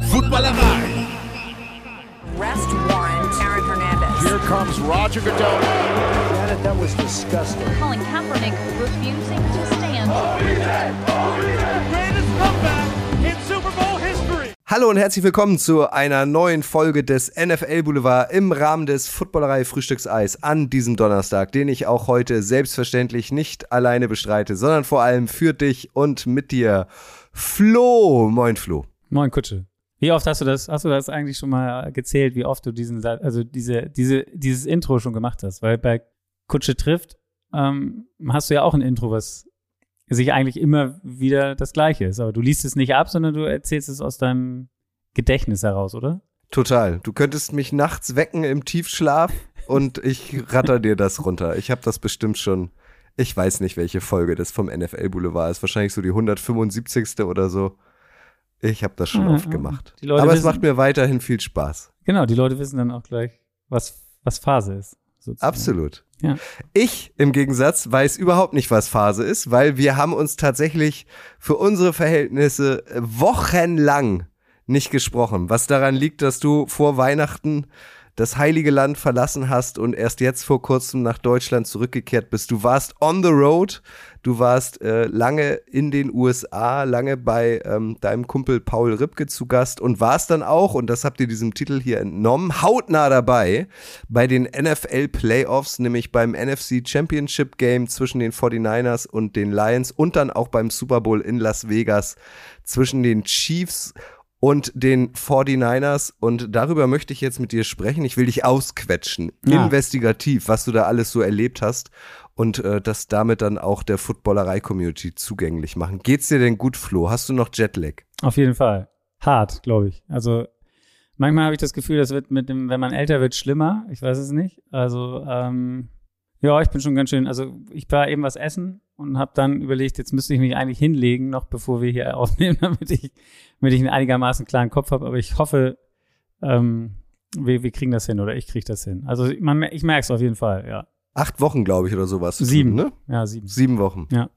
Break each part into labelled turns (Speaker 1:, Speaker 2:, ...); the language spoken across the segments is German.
Speaker 1: Footballerei.
Speaker 2: Arrest warrant, Aaron Hernandez.
Speaker 1: Here comes Roger Goodell.
Speaker 3: Janet, that was disgusting.
Speaker 4: Colin Kaepernick refusing to stand.
Speaker 5: greatest comeback in Super Bowl history.
Speaker 6: Hallo und herzlich willkommen zu einer neuen Folge des NFL Boulevard im Rahmen des Footballerei Frühstückseis an diesem Donnerstag, den ich auch heute selbstverständlich nicht alleine bestreite, sondern vor allem für dich und mit dir. Flo, moin Flo.
Speaker 7: Moin Kutsche. Wie oft hast du das, hast du das eigentlich schon mal gezählt, wie oft du diesen, also diese, diese, dieses Intro schon gemacht hast? Weil bei Kutsche trifft, ähm, hast du ja auch ein Intro, was sich eigentlich immer wieder das gleiche ist. Aber du liest es nicht ab, sondern du erzählst es aus deinem Gedächtnis heraus, oder?
Speaker 6: Total. Du könntest mich nachts wecken im Tiefschlaf und ich ratter dir das runter. Ich habe das bestimmt schon. Ich weiß nicht, welche Folge das vom NFL Boulevard ist. Wahrscheinlich so die 175. oder so. Ich habe das schon
Speaker 7: Ah,
Speaker 6: oft gemacht.
Speaker 7: Die Leute
Speaker 6: Aber es
Speaker 7: wissen-
Speaker 6: macht mir weiterhin viel Spaß.
Speaker 7: Genau, die Leute wissen dann auch gleich, was, was Phase ist. sozusagen.
Speaker 6: Absolut.
Speaker 7: Ja.
Speaker 6: Ich im Gegensatz weiß überhaupt nicht, was Phase ist, weil wir haben uns tatsächlich für unsere Verhältnisse äh, wochenlang nicht gesprochen. Was daran liegt, dass du vor Weihnachten das heilige Land verlassen hast und erst jetzt vor kurzem nach Deutschland zurückgekehrt bist. Du warst on the road, du warst äh, lange in den USA, lange bei ähm, deinem Kumpel Paul Ripke zu Gast und warst dann auch, und das habt ihr diesem Titel hier entnommen, hautnah dabei bei den NFL Playoffs, nämlich beim NFC Championship Game zwischen den 49ers und den Lions und dann auch beim Super Bowl in Las Vegas zwischen den Chiefs und den 49ers. Und darüber möchte ich jetzt mit dir sprechen. Ich will dich ausquetschen,
Speaker 7: Ja.
Speaker 6: investigativ, was du da alles so erlebt hast und äh, das damit dann auch der Footballerei-Community zugänglich machen. Geht's dir denn gut, Flo? Hast du noch Jetlag?
Speaker 7: Auf jeden Fall. Hart, glaube ich. Also manchmal habe ich das Gefühl, das wird mit dem, wenn man älter wird, schlimmer. Ich weiß es nicht. Also ähm, ja, ich bin schon ganz schön. Also ich war eben was essen und habe dann überlegt, jetzt müsste ich mich eigentlich hinlegen, noch bevor wir hier aufnehmen, damit ich, damit ich einen einigermaßen klaren Kopf habe. Aber ich hoffe, ähm, wir, wir kriegen das hin oder ich kriege das hin. Also man, ich merke es auf jeden Fall. Ja,
Speaker 6: Acht Wochen, glaube ich, oder sowas.
Speaker 7: sieben.
Speaker 6: ne?
Speaker 7: Ja, sieben.
Speaker 6: Sieben Wochen.
Speaker 7: Ja.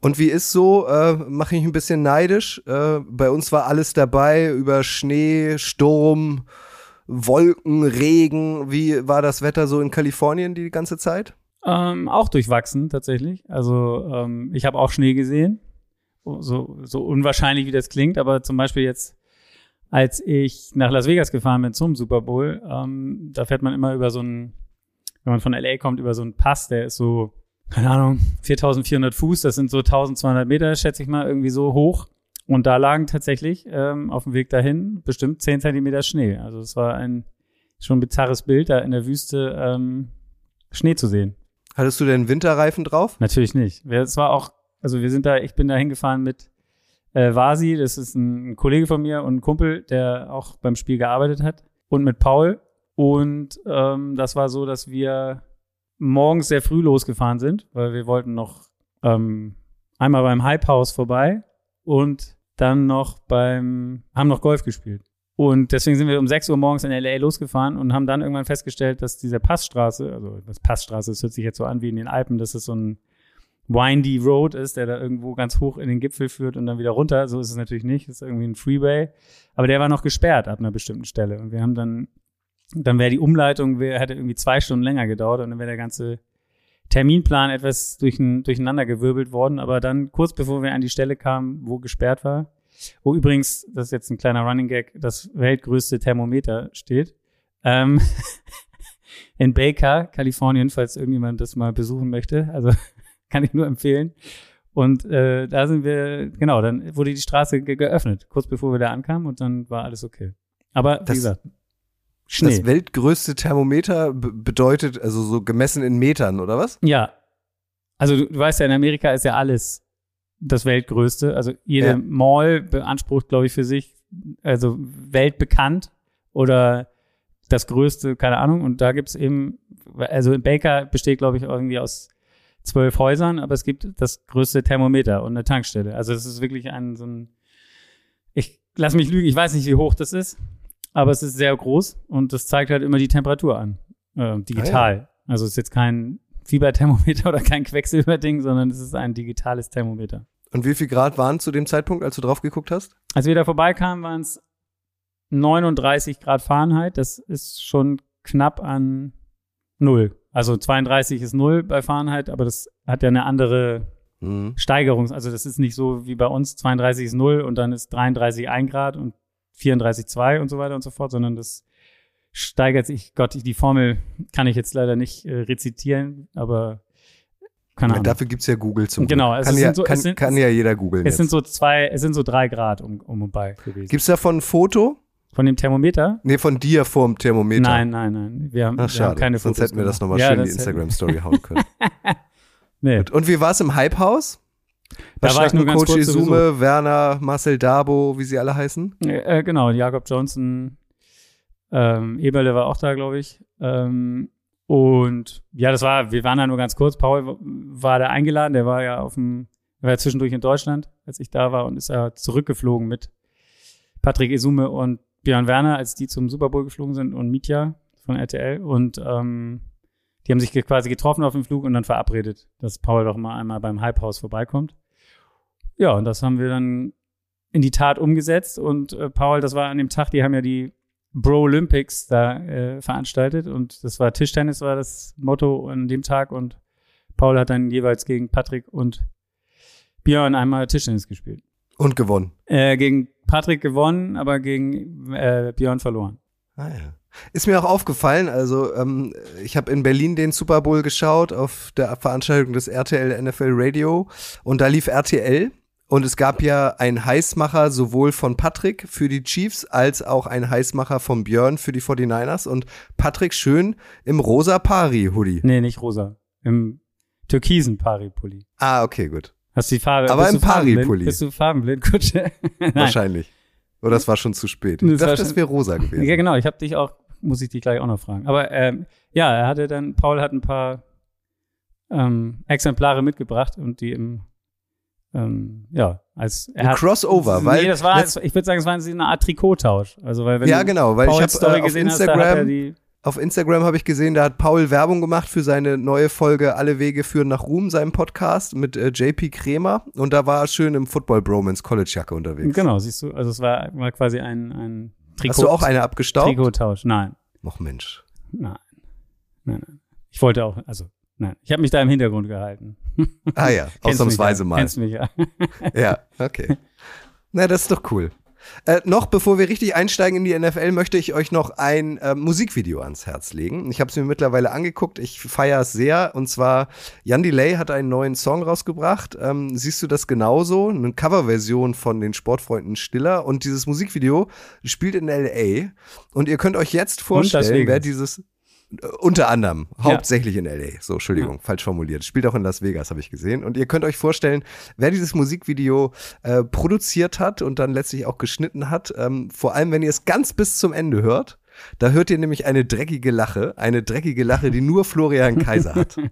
Speaker 6: Und wie ist so, äh, mache ich ein bisschen neidisch. Äh, bei uns war alles dabei, über Schnee, Sturm, Wolken, Regen. Wie war das Wetter so in Kalifornien die ganze Zeit?
Speaker 7: Ähm, auch durchwachsen tatsächlich. Also ähm, ich habe auch Schnee gesehen. So, so unwahrscheinlich wie das klingt, aber zum Beispiel jetzt, als ich nach Las Vegas gefahren bin zum Super Bowl, ähm, da fährt man immer über so einen, wenn man von LA kommt, über so einen Pass, der ist so, keine Ahnung, 4400 Fuß, das sind so 1200 Meter, schätze ich mal, irgendwie so hoch. Und da lagen tatsächlich ähm, auf dem Weg dahin bestimmt 10 Zentimeter Schnee. Also es war ein schon bizarres Bild, da in der Wüste ähm, Schnee zu sehen.
Speaker 6: Hattest du denn Winterreifen drauf?
Speaker 7: Natürlich nicht. Es war auch, also wir sind da, ich bin da hingefahren mit äh, Vasi, das ist ein, ein Kollege von mir und ein Kumpel, der auch beim Spiel gearbeitet hat, und mit Paul. Und ähm, das war so, dass wir morgens sehr früh losgefahren sind, weil wir wollten noch ähm, einmal beim Hype House vorbei und dann noch beim, haben noch Golf gespielt. Und deswegen sind wir um 6 Uhr morgens in LA losgefahren und haben dann irgendwann festgestellt, dass diese Passstraße, also das Passstraße, das hört sich jetzt so an wie in den Alpen, dass es so ein windy Road ist, der da irgendwo ganz hoch in den Gipfel führt und dann wieder runter. So ist es natürlich nicht. Das ist irgendwie ein Freeway. Aber der war noch gesperrt ab einer bestimmten Stelle. Und wir haben dann, dann wäre die Umleitung, wär, hätte irgendwie zwei Stunden länger gedauert und dann wäre der ganze Terminplan etwas durchen, durcheinandergewirbelt worden. Aber dann kurz bevor wir an die Stelle kamen, wo gesperrt war, wo übrigens, das ist jetzt ein kleiner Running Gag, das weltgrößte Thermometer steht. Ähm, in Baker, Kalifornien, falls irgendjemand das mal besuchen möchte. Also kann ich nur empfehlen. Und äh, da sind wir, genau, dann wurde die Straße ge geöffnet, kurz bevor wir da ankamen und dann war alles okay. Aber wie
Speaker 6: Das-
Speaker 7: gesagt, Schnee.
Speaker 6: Das weltgrößte Thermometer be- bedeutet, also so gemessen in Metern, oder was?
Speaker 7: Ja. Also du, du weißt ja, in Amerika ist ja alles das Weltgrößte. Also jede
Speaker 6: Ja.
Speaker 7: Mall beansprucht, glaube ich, für sich, also weltbekannt oder das Größte, keine Ahnung. Und da gibt's eben, also in Baker besteht, glaube ich, irgendwie aus zwölf Häusern, aber es gibt das größte Thermometer und eine Tankstelle. Also es ist wirklich ein so ein, ich lass mich lügen, ich weiß nicht, wie hoch das ist, aber es ist sehr groß und das zeigt halt immer die Temperatur an, äh, digital. Also es ist jetzt kein Fieberthermometer oder kein Quecksilberding, sondern es ist ein digitales Thermometer.
Speaker 6: Und wie viel Grad waren zu dem Zeitpunkt, als du drauf geguckt hast?
Speaker 7: Als wir da vorbeikamen, waren es 39 Grad Fahrenheit. Das ist schon knapp an null. Also 32 ist null bei Fahrenheit, aber das hat ja eine andere
Speaker 6: Mhm.
Speaker 7: Steigerung. Also das ist nicht so wie bei uns 32 ist null und dann ist 33 ein Grad und 34 zwei und so weiter und so fort, sondern das steigert sich. Gott, die Formel kann ich jetzt leider nicht äh, rezitieren, aber keine Ahnung.
Speaker 6: dafür gibt's ja Google zum
Speaker 7: Genau, es
Speaker 6: Kann, ja,
Speaker 7: so- es
Speaker 6: kann,
Speaker 7: sind-
Speaker 6: kann ja jeder googeln
Speaker 7: es
Speaker 6: jetzt.
Speaker 7: sind so zwei, es sind so drei Grad um, um und bei gewesen.
Speaker 6: Gibt's davon ein Foto?
Speaker 7: Von dem Thermometer?
Speaker 6: Nee, von dir vorm Thermometer.
Speaker 7: Nein, nein, nein. Wir haben,
Speaker 6: Ach,
Speaker 7: wir
Speaker 6: schade.
Speaker 7: haben keine
Speaker 6: Sonst
Speaker 7: Fotos
Speaker 6: hätten wir das
Speaker 7: gemacht.
Speaker 6: nochmal
Speaker 7: Ja,
Speaker 6: schön in die
Speaker 7: das
Speaker 6: Instagram-Story hauen können.
Speaker 7: Nee.
Speaker 6: Gut. Und wie war's im Hype-Haus?
Speaker 7: Da war ich nur ganz
Speaker 6: Coach
Speaker 7: kurz zu
Speaker 6: Izume, Werner, Marcel Dabo, wie sie alle heißen?
Speaker 7: Äh, genau, Jakob Johnson, ähm, Eberle war auch da, glaube ich. Ähm, und ja, das war, wir waren da nur ganz kurz. Paul war da eingeladen, der war ja auf dem, war ja zwischendurch in Deutschland, als ich da war und ist ja zurückgeflogen mit Patrick Esume und Björn Werner, als die zum Super Bowl geflogen sind und Mitya von RTL. Und ähm, die haben sich quasi getroffen auf dem Flug und dann verabredet, dass Paul doch mal einmal beim Hype House vorbeikommt. Ja, und das haben wir dann in die Tat umgesetzt. Und äh, Paul, das war an dem Tag, die haben ja die Bro Olympics da äh, veranstaltet und das war Tischtennis, war das Motto an dem Tag. Und Paul hat dann jeweils gegen Patrick und Björn einmal Tischtennis gespielt.
Speaker 6: Und gewonnen.
Speaker 7: Äh, gegen Patrick gewonnen, aber gegen äh, Björn verloren.
Speaker 6: Ah, ja. Ist mir auch aufgefallen, also ähm, ich habe in Berlin den Super Bowl geschaut auf der Veranstaltung des RTL NFL Radio und da lief RTL und es gab ja einen Heißmacher sowohl von Patrick für die Chiefs als auch einen Heißmacher von Björn für die 49ers und Patrick schön im rosa Pari-Hoodie.
Speaker 7: Nee, nicht rosa. Im türkisen Pari-Pulli.
Speaker 6: Ah, okay, gut.
Speaker 7: Hast du die Farbe?
Speaker 6: Aber im? Pari-Pulli.
Speaker 7: Bist du farbenblind? Gut. Nein.
Speaker 6: Wahrscheinlich. Oder es war schon zu spät. Ich
Speaker 7: war
Speaker 6: dachte, es wäre rosa gewesen.
Speaker 7: Ja, genau. Ich habe dich auch, muss ich dich gleich auch noch fragen. Aber ähm, ja, er hatte dann, Paul hat ein paar ähm, Exemplare mitgebracht und die im, ähm, ja, als er
Speaker 6: Ein
Speaker 7: hat,
Speaker 6: Crossover, weil
Speaker 7: nee, das war,
Speaker 6: letzt-
Speaker 7: ich würde sagen, es war eine Art Trikottausch. Also weil wenn
Speaker 6: Ja, genau, weil ich
Speaker 7: Pauls
Speaker 6: habe äh, auf
Speaker 7: gesehen hast, da hat
Speaker 6: Instagram
Speaker 7: die,
Speaker 6: Auf Instagram habe ich gesehen, da hat Paul Werbung gemacht für seine neue Folge Alle Wege führen nach Ruhm, seinem Podcast mit äh, JP Kremer. Und da war er schön im Football Bromance College Jacke unterwegs.
Speaker 7: genau, siehst du, also es war, war quasi ein, ein Trikot.
Speaker 6: Hast du auch eine abgestaubt?
Speaker 7: Trikottausch? Nein,
Speaker 6: Och Mensch.
Speaker 7: nein, nein, nein. Ich wollte auch, also nein, ich habe mich da im Hintergrund gehalten.
Speaker 6: Ah ja, ausnahmsweise mal.
Speaker 7: Kennst mich ja.
Speaker 6: Ja, okay. Na, das ist doch cool. Äh, noch bevor wir richtig einsteigen in die NFL, möchte ich euch noch ein äh, Musikvideo ans Herz legen. Ich habe es mir mittlerweile angeguckt. Ich feiere es sehr. Und zwar, Jan Delay hat einen neuen Song rausgebracht. Ähm, siehst du das genauso? Eine Coverversion von den Sportfreunden Stiller. Und dieses Musikvideo spielt in L.A. Und ihr könnt euch jetzt vorstellen, wer dieses unter anderem,
Speaker 7: Ja.
Speaker 6: hauptsächlich in LA. So, Entschuldigung, falsch formuliert. Spielt auch in Las Vegas, habe ich gesehen. Und ihr könnt euch vorstellen, wer dieses Musikvideo äh, produziert hat und dann letztlich auch geschnitten hat. Ähm, vor allem, wenn ihr es ganz bis zum Ende hört. Da hört ihr nämlich eine dreckige Lache. Eine dreckige Lache, die nur Florian Kaiser hat.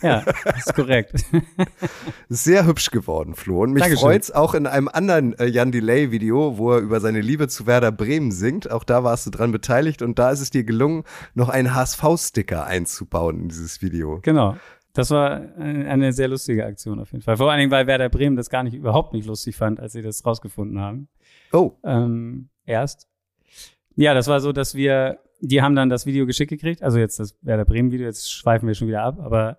Speaker 7: Ja, das ist korrekt.
Speaker 6: Sehr hübsch geworden, Flo. Und mich
Speaker 7: Dankeschön.
Speaker 6: freut's auch in einem anderen äh, Jan Delay-Video, wo er über seine Liebe zu Werder Bremen singt. Auch da warst du dran beteiligt und da ist es dir gelungen, noch einen HSV-Sticker einzubauen in dieses Video.
Speaker 7: genau. Das war äh, eine sehr lustige Aktion auf jeden Fall. Vor allen Dingen, weil Werder Bremen das gar nicht überhaupt nicht lustig fand, als sie das rausgefunden haben.
Speaker 6: Oh,
Speaker 7: Ähm, erst. Ja, das war so, dass wir, die haben dann das Video geschickt gekriegt, also jetzt das Werder Bremen Video, jetzt schweifen wir schon wieder ab, aber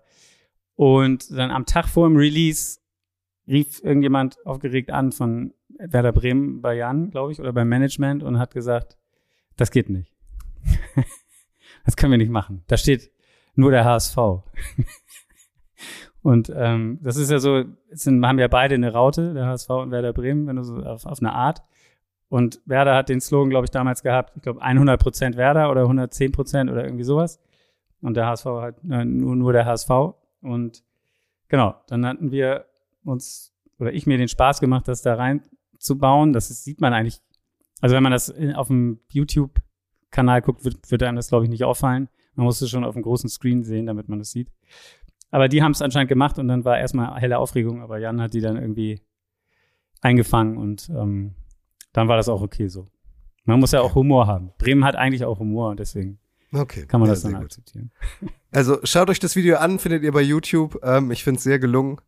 Speaker 7: und dann am Tag vor dem Release rief irgendjemand aufgeregt an von Werder Bremen bei Jan, glaube ich, oder beim Management und hat gesagt, das geht nicht. das können wir nicht machen. Da steht nur der HSV. und ähm, das ist ja so, sind, haben ja beide eine Raute, der HSV und Werder Bremen, wenn du so auf, auf eine Art. Und Werder hat den Slogan, glaube ich, damals gehabt, ich glaube 100% Werder oder 110% oder irgendwie sowas. Und der HSV halt äh, nur, nur der HSV. Und genau, dann hatten wir uns, oder ich mir den Spaß gemacht, das da reinzubauen. Das ist, sieht man eigentlich, also wenn man das in, auf dem YouTube-Kanal guckt, wird, wird einem das, glaube ich, nicht auffallen. Man muss es schon auf dem großen Screen sehen, damit man das sieht. Aber die haben es anscheinend gemacht und dann war erstmal helle Aufregung, aber Jan hat die dann irgendwie eingefangen und ähm, dann war das auch okay so. Man muss ja auch Humor haben. Bremen hat eigentlich auch Humor und deswegen
Speaker 6: okay.
Speaker 7: kann man
Speaker 6: Ja,
Speaker 7: das dann akzeptieren.
Speaker 6: Also schaut euch das Video an, findet ihr bei YouTube. Ähm, ich finde es sehr gelungen.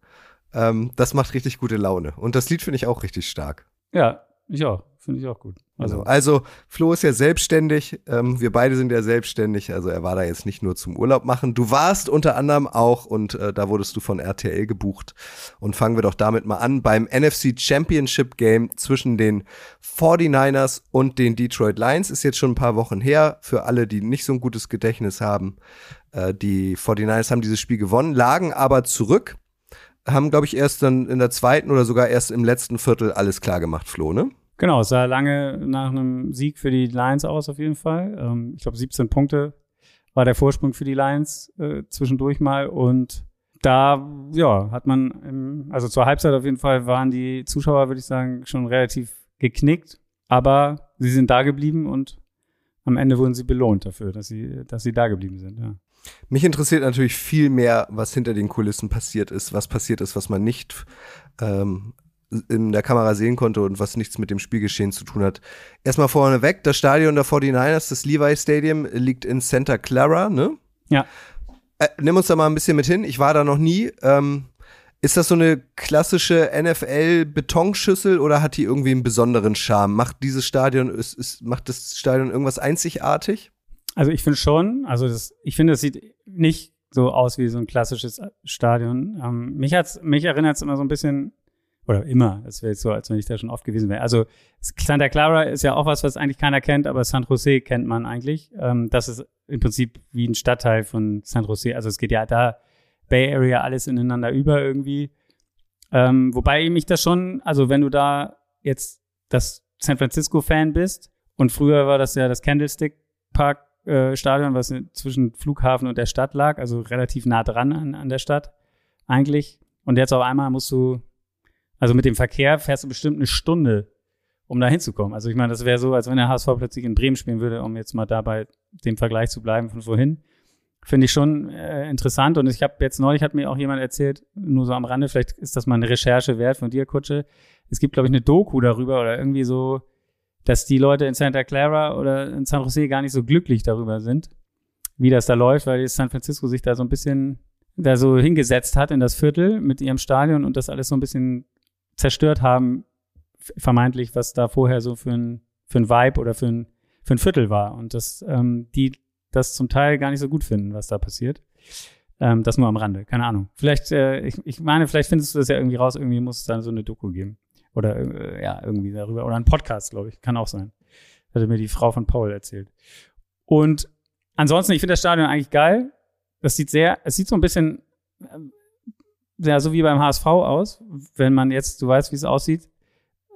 Speaker 6: Ähm, das macht richtig gute Laune. Und das Lied finde ich auch richtig stark.
Speaker 7: Ja, ich auch. finde ich auch gut.
Speaker 6: Also, also Flo ist ja selbstständig, ähm, wir beide sind ja selbstständig, also er war da jetzt nicht nur zum Urlaub machen. Du warst unter anderem auch, und äh, da wurdest du von RTL gebucht. Und fangen wir doch damit mal an, beim NFC Championship Game zwischen den 49ers und den Detroit Lions. Ist jetzt schon ein paar Wochen her, für alle, die nicht so ein gutes Gedächtnis haben. Äh, die 49ers haben dieses Spiel gewonnen, lagen aber zurück haben, glaube ich, erst dann in der zweiten oder sogar erst im letzten Viertel alles klar gemacht, Flo, ne?
Speaker 7: Genau, es sah lange nach einem Sieg für die Lions aus, auf jeden Fall. Ähm, ich glaube, 17 Punkte war der Vorsprung für die Lions äh, zwischendurch mal. Und da, ja, hat man, im, also zur Halbzeit auf jeden Fall waren die Zuschauer, würde ich sagen, schon relativ geknickt. Aber sie sind da geblieben und am Ende wurden sie belohnt dafür, dass sie, dass sie da geblieben sind, ja.
Speaker 6: Mich interessiert natürlich viel mehr, was hinter den Kulissen passiert ist, was passiert ist, was man nicht ähm, in der Kamera sehen konnte und was nichts mit dem Spielgeschehen zu tun hat. Erstmal vorneweg, das Stadion der 49ers, das Levi Stadium, liegt in Santa Clara, ne?
Speaker 7: Ja.
Speaker 6: Äh, nimm uns da mal ein bisschen mit hin. Ich war da noch nie. Ähm, ist das so eine klassische NFL-Betonschüssel oder hat die irgendwie einen besonderen Charme? Macht dieses Stadion, ist, ist, macht das Stadion irgendwas einzigartig?
Speaker 7: Also ich finde schon, also das, ich finde, es sieht nicht so aus wie so ein klassisches Stadion. Ähm, mich hat's, mich erinnert es immer so ein bisschen, oder immer, das wäre jetzt so, als wenn ich da schon oft gewesen wäre. Also Santa Clara ist ja auch was, was eigentlich keiner kennt, aber San Jose kennt man eigentlich. Ähm, das ist im Prinzip wie ein Stadtteil von San Jose. Also es geht ja da Bay Area alles ineinander über irgendwie. Ähm, wobei mich das schon, also wenn du da jetzt das San Francisco-Fan bist und früher war das ja das Candlestick Park äh, Stadion, was zwischen Flughafen und der Stadt lag, also relativ nah dran an, an der Stadt eigentlich. Und jetzt auf einmal musst du, also mit dem Verkehr fährst du bestimmt eine Stunde, um da hinzukommen. Also ich meine, das wäre so, als wenn der HSV plötzlich in Bremen spielen würde, um jetzt mal dabei dem Vergleich zu bleiben von vorhin. Finde ich schon äh, interessant. Und ich habe jetzt neulich hat mir auch jemand erzählt, nur so am Rande, vielleicht ist das mal eine Recherche wert von dir, Kutsche. Es gibt, glaube ich, eine Doku darüber oder irgendwie so, dass die Leute in Santa Clara oder in San Jose gar nicht so glücklich darüber sind, wie das da läuft, weil San Francisco sich da so ein bisschen da so hingesetzt hat in das Viertel mit ihrem Stadion und das alles so ein bisschen zerstört haben, vermeintlich, was da vorher so für ein, für ein Vibe oder für ein, für ein Viertel war. Und dass ähm, die das zum Teil gar nicht so gut finden, was da passiert. Ähm, das nur am Rande, keine Ahnung. Vielleicht, äh, ich, ich meine, vielleicht findest du das ja irgendwie raus, irgendwie muss es da so eine Doku geben. Oder äh, ja, irgendwie darüber. Oder ein Podcast, glaube ich. Kann auch sein. Hatte mir die Frau von Paul erzählt. Und ansonsten, ich finde das Stadion eigentlich geil. Das sieht sehr, es sieht so ein bisschen, äh, ja, so wie beim HSV aus, wenn man jetzt, du weißt, wie es aussieht.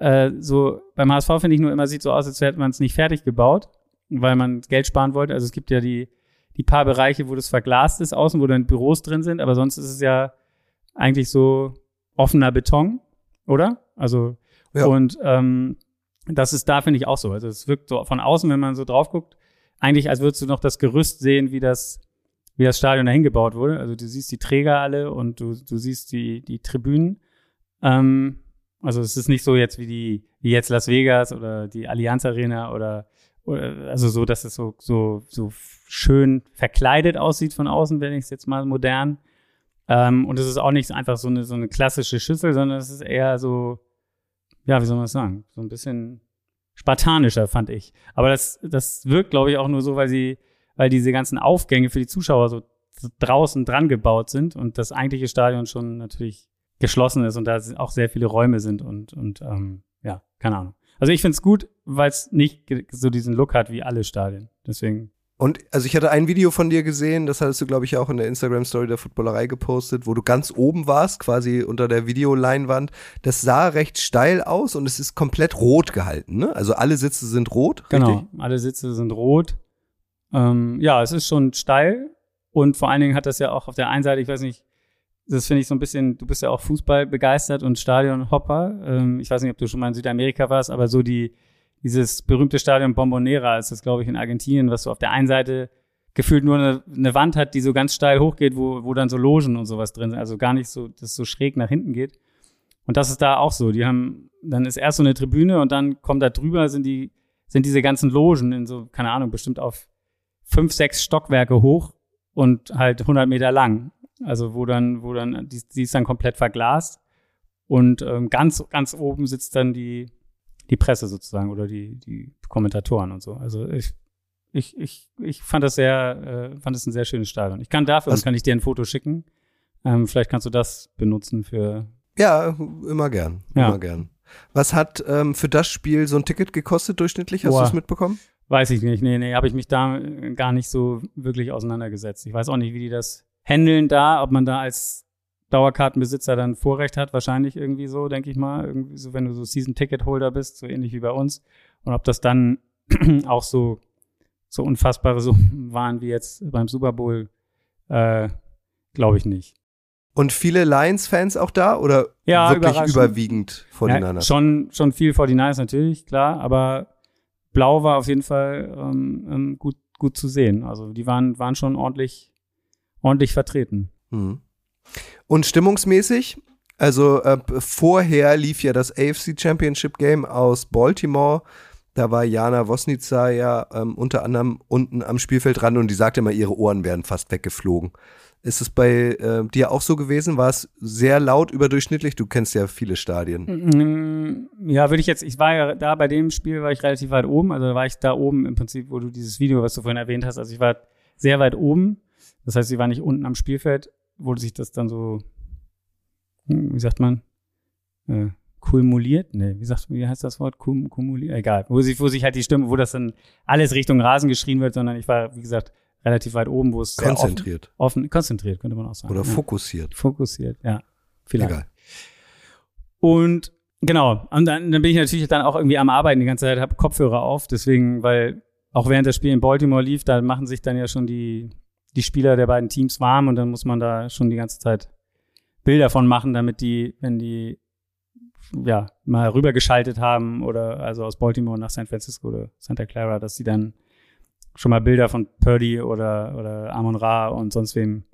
Speaker 7: Äh, so, beim HSV finde ich nur immer, sieht so aus, als hätte man es nicht fertig gebaut, weil man Geld sparen wollte. Also es gibt ja die, die paar Bereiche, wo das verglast ist außen, wo dann Büros drin sind, aber sonst ist es ja eigentlich so offener Beton, oder? Also, ja. und ähm, das ist da, finde ich, auch so. Also es wirkt so von außen, wenn man so drauf guckt, eigentlich, als würdest du noch das Gerüst sehen, wie das, wie das Stadion dahin gebaut wurde. Also du siehst die Träger alle und du, du siehst die, die Tribünen. Ähm, also es ist nicht so jetzt wie die, wie jetzt Las Vegas oder die Allianz Arena oder, oder also so, dass es so, so, so schön verkleidet aussieht von außen, wenn ich es jetzt mal modern. Ähm, und es ist auch nicht einfach so eine, so eine klassische Schüssel, sondern es ist eher so, ja, wie soll man das sagen? So ein bisschen spartanischer, fand ich. Aber das, das wirkt, glaube ich, auch nur so, weil sie, weil diese ganzen Aufgänge für die Zuschauer so draußen dran gebaut sind und das eigentliche Stadion schon natürlich geschlossen ist und da auch sehr viele Räume sind und, und ähm, ja, keine Ahnung. Also ich finde es gut, weil es nicht so diesen Look hat wie alle Stadien. Deswegen
Speaker 6: und also ich hatte ein Video von dir gesehen, das hattest du, glaube ich, auch in der Instagram-Story der Footballerei gepostet, wo du ganz oben warst, quasi unter der Videoleinwand. Das sah recht steil aus und es ist komplett rot gehalten, ne? Also alle Sitze sind rot,
Speaker 7: genau, richtig? Genau, alle Sitze sind rot. Ähm, ja, es ist schon steil und vor allen Dingen hat das ja auch auf der einen Seite, ich weiß nicht, das finde ich so ein bisschen, du bist ja auch Fußball begeistert und Stadionhopper. Ähm, ich weiß nicht, ob du schon mal in Südamerika warst, aber so die dieses berühmte Stadion Bombonera ist das, glaube ich, in Argentinien, was so auf der einen Seite gefühlt nur eine, eine, Wand hat, die so ganz steil hochgeht, wo, wo dann so Logen und sowas drin sind. Also gar nicht so, dass so schräg nach hinten geht. Und das ist da auch so. Die haben, dann ist erst so eine Tribüne und dann kommt da drüber, sind die, sind diese ganzen Logen in so, keine Ahnung, bestimmt auf fünf, sechs Stockwerke hoch und halt 100 Meter lang. Also wo dann, wo dann, die, die ist dann komplett verglast. Und ähm, ganz, ganz oben sitzt dann die, die Presse sozusagen oder die, die Kommentatoren und so. Also ich, ich, ich, ich fand das sehr, äh, fand es ein sehr schönes Stadion. Ich kann dafür,
Speaker 6: Was-
Speaker 7: kann ich dir ein Foto schicken. Ähm, vielleicht kannst du das benutzen für,
Speaker 6: Ja, immer gern.
Speaker 7: Ja.
Speaker 6: Immer gern. Was hat ähm, für das Spiel so ein Ticket gekostet durchschnittlich? Hast du es mitbekommen?
Speaker 7: weiß ich nicht, nee, nee, habe ich mich da äh, gar nicht so wirklich auseinandergesetzt. Ich weiß auch nicht, wie die das handeln da, ob man da als Dauerkartenbesitzer dann Vorrecht hat, wahrscheinlich irgendwie so, denke ich mal, irgendwie so, wenn du so Season-Ticket-Holder bist, so ähnlich wie bei uns. Und ob das dann auch so, so unfassbare Summen waren wie jetzt beim Super Bowl, äh, glaube ich nicht.
Speaker 6: Und viele Lions-Fans auch da oder
Speaker 7: Ja,
Speaker 6: wirklich überwiegend vor den
Speaker 7: Ja,
Speaker 6: anderen?
Speaker 7: schon, schon viel 49ers natürlich, klar, aber Blau war auf jeden Fall ähm, ähm, gut, gut zu sehen. Also die waren, waren schon ordentlich, ordentlich vertreten.
Speaker 6: Mhm. Und stimmungsmäßig? Also äh, vorher lief ja das AFC Championship Game aus Baltimore. Da war Jana Wosnica ja ähm, unter anderem unten am Spielfeldrand und die sagte immer, ihre Ohren wären fast weggeflogen. Ist es bei äh, dir auch so gewesen? War es sehr laut überdurchschnittlich? Du kennst ja viele Stadien.
Speaker 7: Mm, Ja, würde ich jetzt, ich war ja da bei dem Spiel, war ich relativ weit oben. Also war ich da oben im Prinzip, wo du dieses Video, was du vorhin erwähnt hast. Also ich war sehr weit oben. Das heißt, ich war nicht unten am Spielfeld, wo sich das dann so, hm, wie sagt man, äh, kumuliert? Nee, wie sagt, wie heißt das Wort? Kum, kumuliert? Egal. Wo sich, wo sich halt die Stimme, wo das dann alles Richtung Rasen geschrien wird, sondern ich war, wie gesagt, relativ weit oben, wo es
Speaker 6: Konzentriert
Speaker 7: Offen, offen, konzentriert, könnte man auch sagen.
Speaker 6: oder
Speaker 7: ja.
Speaker 6: fokussiert.
Speaker 7: Fokussiert, ja. Vielleicht.
Speaker 6: Egal.
Speaker 7: Und genau, und dann, dann bin ich natürlich dann auch irgendwie am Arbeiten die ganze Zeit, habe Kopfhörer auf, deswegen, weil auch während das Spiel in Baltimore lief, da machen sich dann ja schon die, die Spieler der beiden Teams warm und dann muss man da schon die ganze Zeit Bilder von machen, damit die, wenn die ja mal rübergeschaltet haben oder also aus Baltimore nach San Francisco oder Santa Clara, dass die dann schon mal Bilder von Purdy oder, oder Amon Ra und sonst wem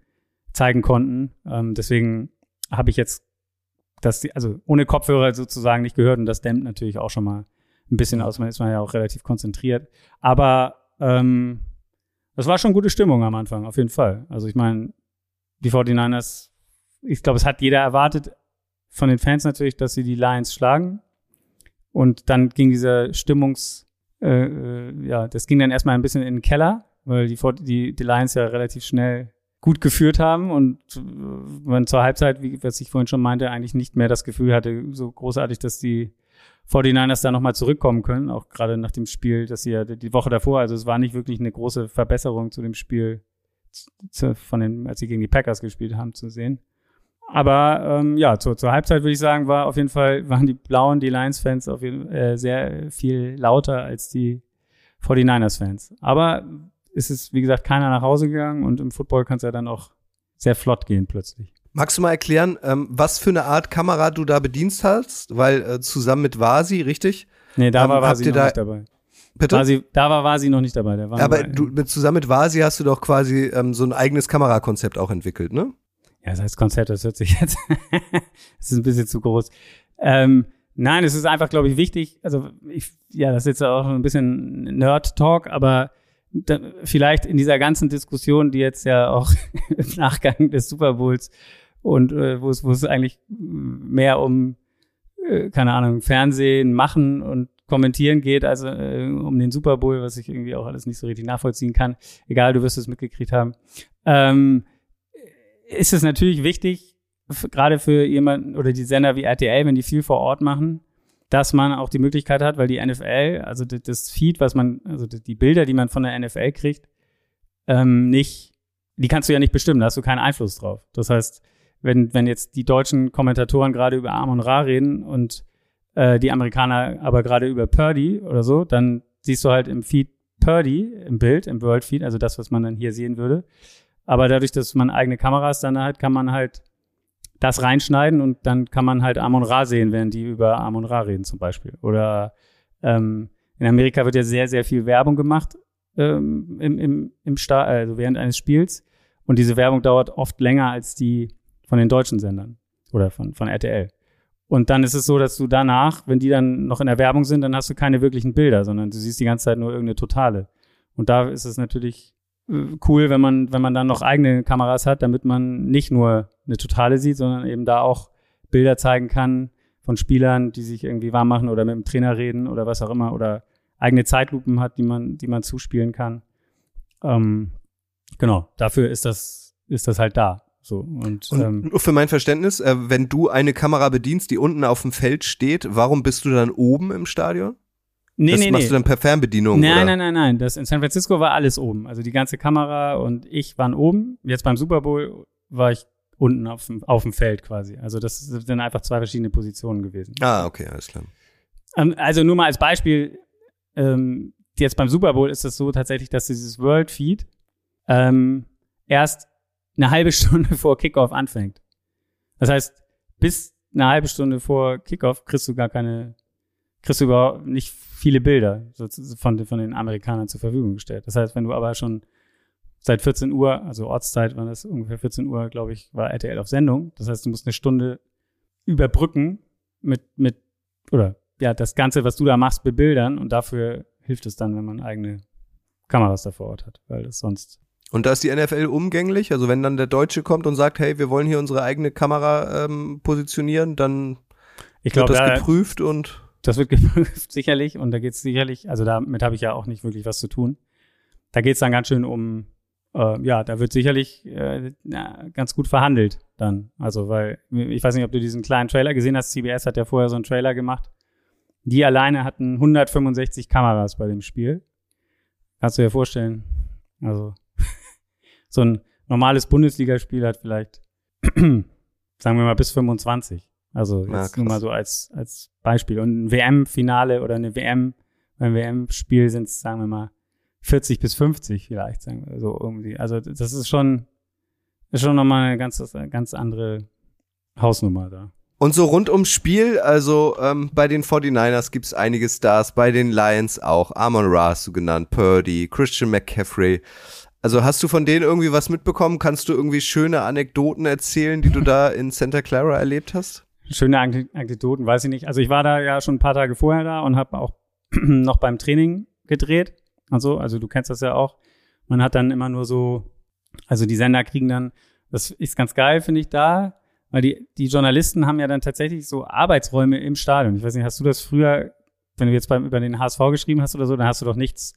Speaker 7: zeigen konnten. Ähm, deswegen habe ich jetzt das, also ohne Kopfhörer sozusagen nicht gehört und das dämmt natürlich auch schon mal ein bisschen aus. Man ist man ja auch relativ konzentriert. Aber ähm, das war schon gute Stimmung am Anfang, auf jeden Fall. Also ich meine, die 49ers, ich glaube, es hat jeder erwartet von den Fans natürlich, dass sie die Lions schlagen. Und dann ging dieser Stimmungs, äh, äh, ja, das ging dann erstmal ein bisschen in den Keller, weil die, die, die Lions ja relativ schnell gut geführt haben und äh, man zur Halbzeit, wie was ich vorhin schon meinte, eigentlich nicht mehr das Gefühl hatte, so großartig, dass die 49ers da nochmal zurückkommen können, auch gerade nach dem Spiel, dass sie ja die Woche davor, also es war nicht wirklich eine große Verbesserung zu dem Spiel, zu, von den, als sie gegen die Packers gespielt haben, zu sehen. Aber ähm, ja, zur, zur Halbzeit würde ich sagen, war auf jeden Fall, waren die Blauen, die Lions-Fans auf jeden äh, sehr viel lauter als die 49ers-Fans. Aber es ist, wie gesagt, keiner nach Hause gegangen und im Football kann es ja dann auch sehr flott gehen plötzlich.
Speaker 6: Magst du mal erklären, ähm, was für eine Art Kamera du da bedienst hast? Weil äh, zusammen mit Vasi, richtig?
Speaker 7: Nee, da
Speaker 6: Ähm,
Speaker 7: war Vasi noch
Speaker 6: da-
Speaker 7: nicht dabei.
Speaker 6: Bitte?
Speaker 7: Vasi, da war Vasi noch nicht dabei. Der war
Speaker 6: Aber du, mit, zusammen mit Vasi hast du doch quasi ähm, so ein eigenes Kamerakonzept auch entwickelt, ne?
Speaker 7: Ja, das heißt Konzept, das hört sich jetzt, das ist ein bisschen zu groß. Ähm, nein, es ist einfach, glaube ich, wichtig. Also, ich, ja, das ist jetzt auch ein bisschen Nerd-Talk, aber da, vielleicht in dieser ganzen Diskussion, die jetzt ja auch im Nachgang des Super Bowls und äh, wo es, wo es eigentlich mehr um, äh, keine Ahnung, Fernsehen machen und kommentieren geht, also äh, um den Super Bowl, was ich irgendwie auch alles nicht so richtig nachvollziehen kann. Egal, du wirst es mitgekriegt haben. Ähm, ist es natürlich wichtig, gerade für jemanden oder die Sender wie RTL, wenn die viel vor Ort machen, dass man auch die Möglichkeit hat, weil die NFL, also das Feed, was man, also die Bilder, die man von der NFL kriegt, ähm, nicht, die kannst du ja nicht bestimmen, da hast du keinen Einfluss drauf. Das heißt, wenn, wenn jetzt die deutschen Kommentatoren gerade über Amon Ra reden und äh, die Amerikaner aber gerade über Purdy oder so, dann siehst du halt im Feed Purdy im Bild, im World Feed, also das, was man dann hier sehen würde. Aber dadurch, dass man eigene Kameras dann hat, kann man halt das reinschneiden und dann kann man halt Amon Ra sehen, während die über Amon Ra reden zum Beispiel. Oder ähm, in Amerika wird ja sehr, sehr viel Werbung gemacht ähm, im, im, im Sta also während eines Spiels. Und diese Werbung dauert oft länger als die von den deutschen Sendern oder von, von RTL. Und dann ist es so, dass du danach, wenn die dann noch in der Werbung sind, dann hast du keine wirklichen Bilder, sondern du siehst die ganze Zeit nur irgendeine Totale. Und da ist es natürlich äh, cool, wenn man, wenn man dann noch eigene Kameras hat, damit man nicht nur eine Totale sieht, sondern eben da auch Bilder zeigen kann, von Spielern, die sich irgendwie warm machen oder mit dem Trainer reden oder was auch immer oder eigene Zeitlupen hat, die man, die man zuspielen kann. Ähm, genau, dafür ist das, ist das halt da. So, und,
Speaker 6: Und
Speaker 7: ähm,
Speaker 6: nur für mein Verständnis, äh, wenn du eine Kamera bedienst, die unten auf dem Feld steht, warum bist du dann oben im Stadion?
Speaker 7: nee,
Speaker 6: das
Speaker 7: nee,
Speaker 6: machst
Speaker 7: nee.
Speaker 6: du dann per Fernbedienung,
Speaker 7: Nein,
Speaker 6: oder?
Speaker 7: nein, nein, nein. Das in San Francisco war alles oben. Also die ganze Kamera und ich waren oben. Jetzt beim Super Bowl war ich unten auf dem, auf dem Feld quasi. Also das sind einfach zwei verschiedene Positionen gewesen.
Speaker 6: Ah, okay, alles klar.
Speaker 7: Ähm, also nur mal als Beispiel, ähm, jetzt beim Super Bowl ist es so tatsächlich, dass dieses World Feed ähm, erst eine halbe Stunde vor Kickoff anfängt. Das heißt, bis eine halbe Stunde vor Kickoff kriegst du gar keine, kriegst du überhaupt nicht viele Bilder von, von den Amerikanern zur Verfügung gestellt. Das heißt, wenn du aber schon seit 14 Uhr, also Ortszeit war das ungefähr 14 Uhr, glaube ich, war RTL auf Sendung. Das heißt, du musst eine Stunde überbrücken mit, mit, oder ja, das Ganze, was du da machst, bebildern und dafür hilft es dann, wenn man eigene Kameras da vor Ort hat, weil das sonst.
Speaker 6: Und da ist die NFL umgänglich? Also wenn dann der Deutsche kommt und sagt, hey, wir wollen hier unsere eigene Kamera ähm, positionieren, dann
Speaker 7: Ich
Speaker 6: wird
Speaker 7: glaube,
Speaker 6: das
Speaker 7: da,
Speaker 6: geprüft und
Speaker 7: das wird geprüft, sicherlich. Und da geht es sicherlich, also damit habe ich ja auch nicht wirklich was zu tun. Da geht es dann ganz schön um, äh, ja, da wird sicherlich äh, na, ganz gut verhandelt dann. Also, weil, ich weiß nicht, ob du diesen kleinen Trailer gesehen hast. CBS hat ja vorher so einen Trailer gemacht. Die alleine hatten 165 Kameras bei dem Spiel. Kannst du dir vorstellen? Also, so ein normales Bundesligaspiel hat vielleicht, sagen wir mal, bis 25. Also
Speaker 6: Ja,
Speaker 7: jetzt nur
Speaker 6: krass.
Speaker 7: mal so als, als Beispiel. Und ein WM-Finale oder eine WM, beim WM-Spiel sind es, sagen wir mal, 40 bis 50 vielleicht, sagen wir so irgendwie. Also das ist schon, ist schon nochmal eine ganz, ganz andere Hausnummer da.
Speaker 6: Und so rund ums Spiel, also ähm, bei den 49ers gibt's einige Stars, bei den Lions auch. Amon Ra hast du genannt, Purdy, Christian McCaffrey. Also hast du von denen irgendwie was mitbekommen? Kannst du irgendwie schöne Anekdoten erzählen, die du da in Santa Clara erlebt hast?
Speaker 7: Schöne Anek- Anekdoten, weiß ich nicht. Also ich war da ja schon ein paar Tage vorher da und habe auch noch beim Training gedreht. Also, also du kennst das ja auch. Man hat dann immer nur so, also die Sender kriegen dann, das ist ganz geil, finde ich da, weil die, die Journalisten haben ja dann tatsächlich so Arbeitsräume im Stadion. Ich weiß nicht, hast du das früher, wenn du jetzt beim, über den HSV geschrieben hast oder so, dann hast du doch nichts,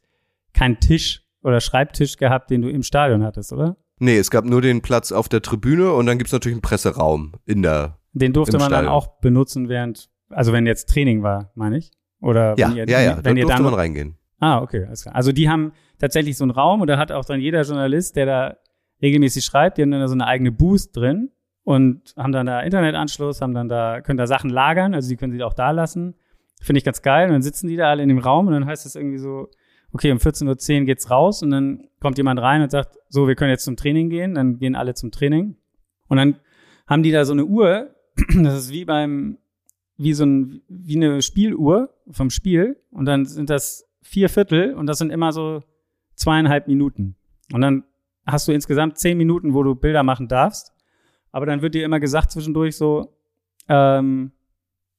Speaker 7: keinen Tisch oder Schreibtisch gehabt, den du im Stadion hattest, oder?
Speaker 6: Nee, es gab nur den Platz auf der Tribüne und dann gibt's natürlich einen Presseraum in der.
Speaker 7: Den durfte man dann
Speaker 6: Stadion.
Speaker 7: auch benutzen, während, also wenn jetzt Training war, meine ich. Oder
Speaker 6: Ja,
Speaker 7: wenn ihr,
Speaker 6: ja, ja, da
Speaker 7: wenn ihr
Speaker 6: durfte
Speaker 7: dann
Speaker 6: man reingehen.
Speaker 7: Ah, okay. Alles klar. Also die haben tatsächlich so einen Raum und da hat auch dann jeder Journalist, der da regelmäßig schreibt, die haben dann da so eine eigene Booth drin und haben dann da Internetanschluss, haben dann da, können da Sachen lagern, also die können sie auch da lassen. Finde ich ganz geil. Und dann sitzen die da alle in dem Raum und dann heißt es irgendwie so, okay, um 14.10 Uhr geht's raus und dann kommt jemand rein und sagt, so, wir können jetzt zum Training gehen. Dann gehen alle zum Training. Und dann haben die da so eine Uhr, das ist wie beim, wie so ein, wie eine Spieluhr vom Spiel. Und dann sind das vier Viertel und das sind immer so zweieinhalb Minuten. Und dann hast du insgesamt zehn Minuten, wo du Bilder machen darfst. Aber dann wird dir immer gesagt zwischendurch so, ähm,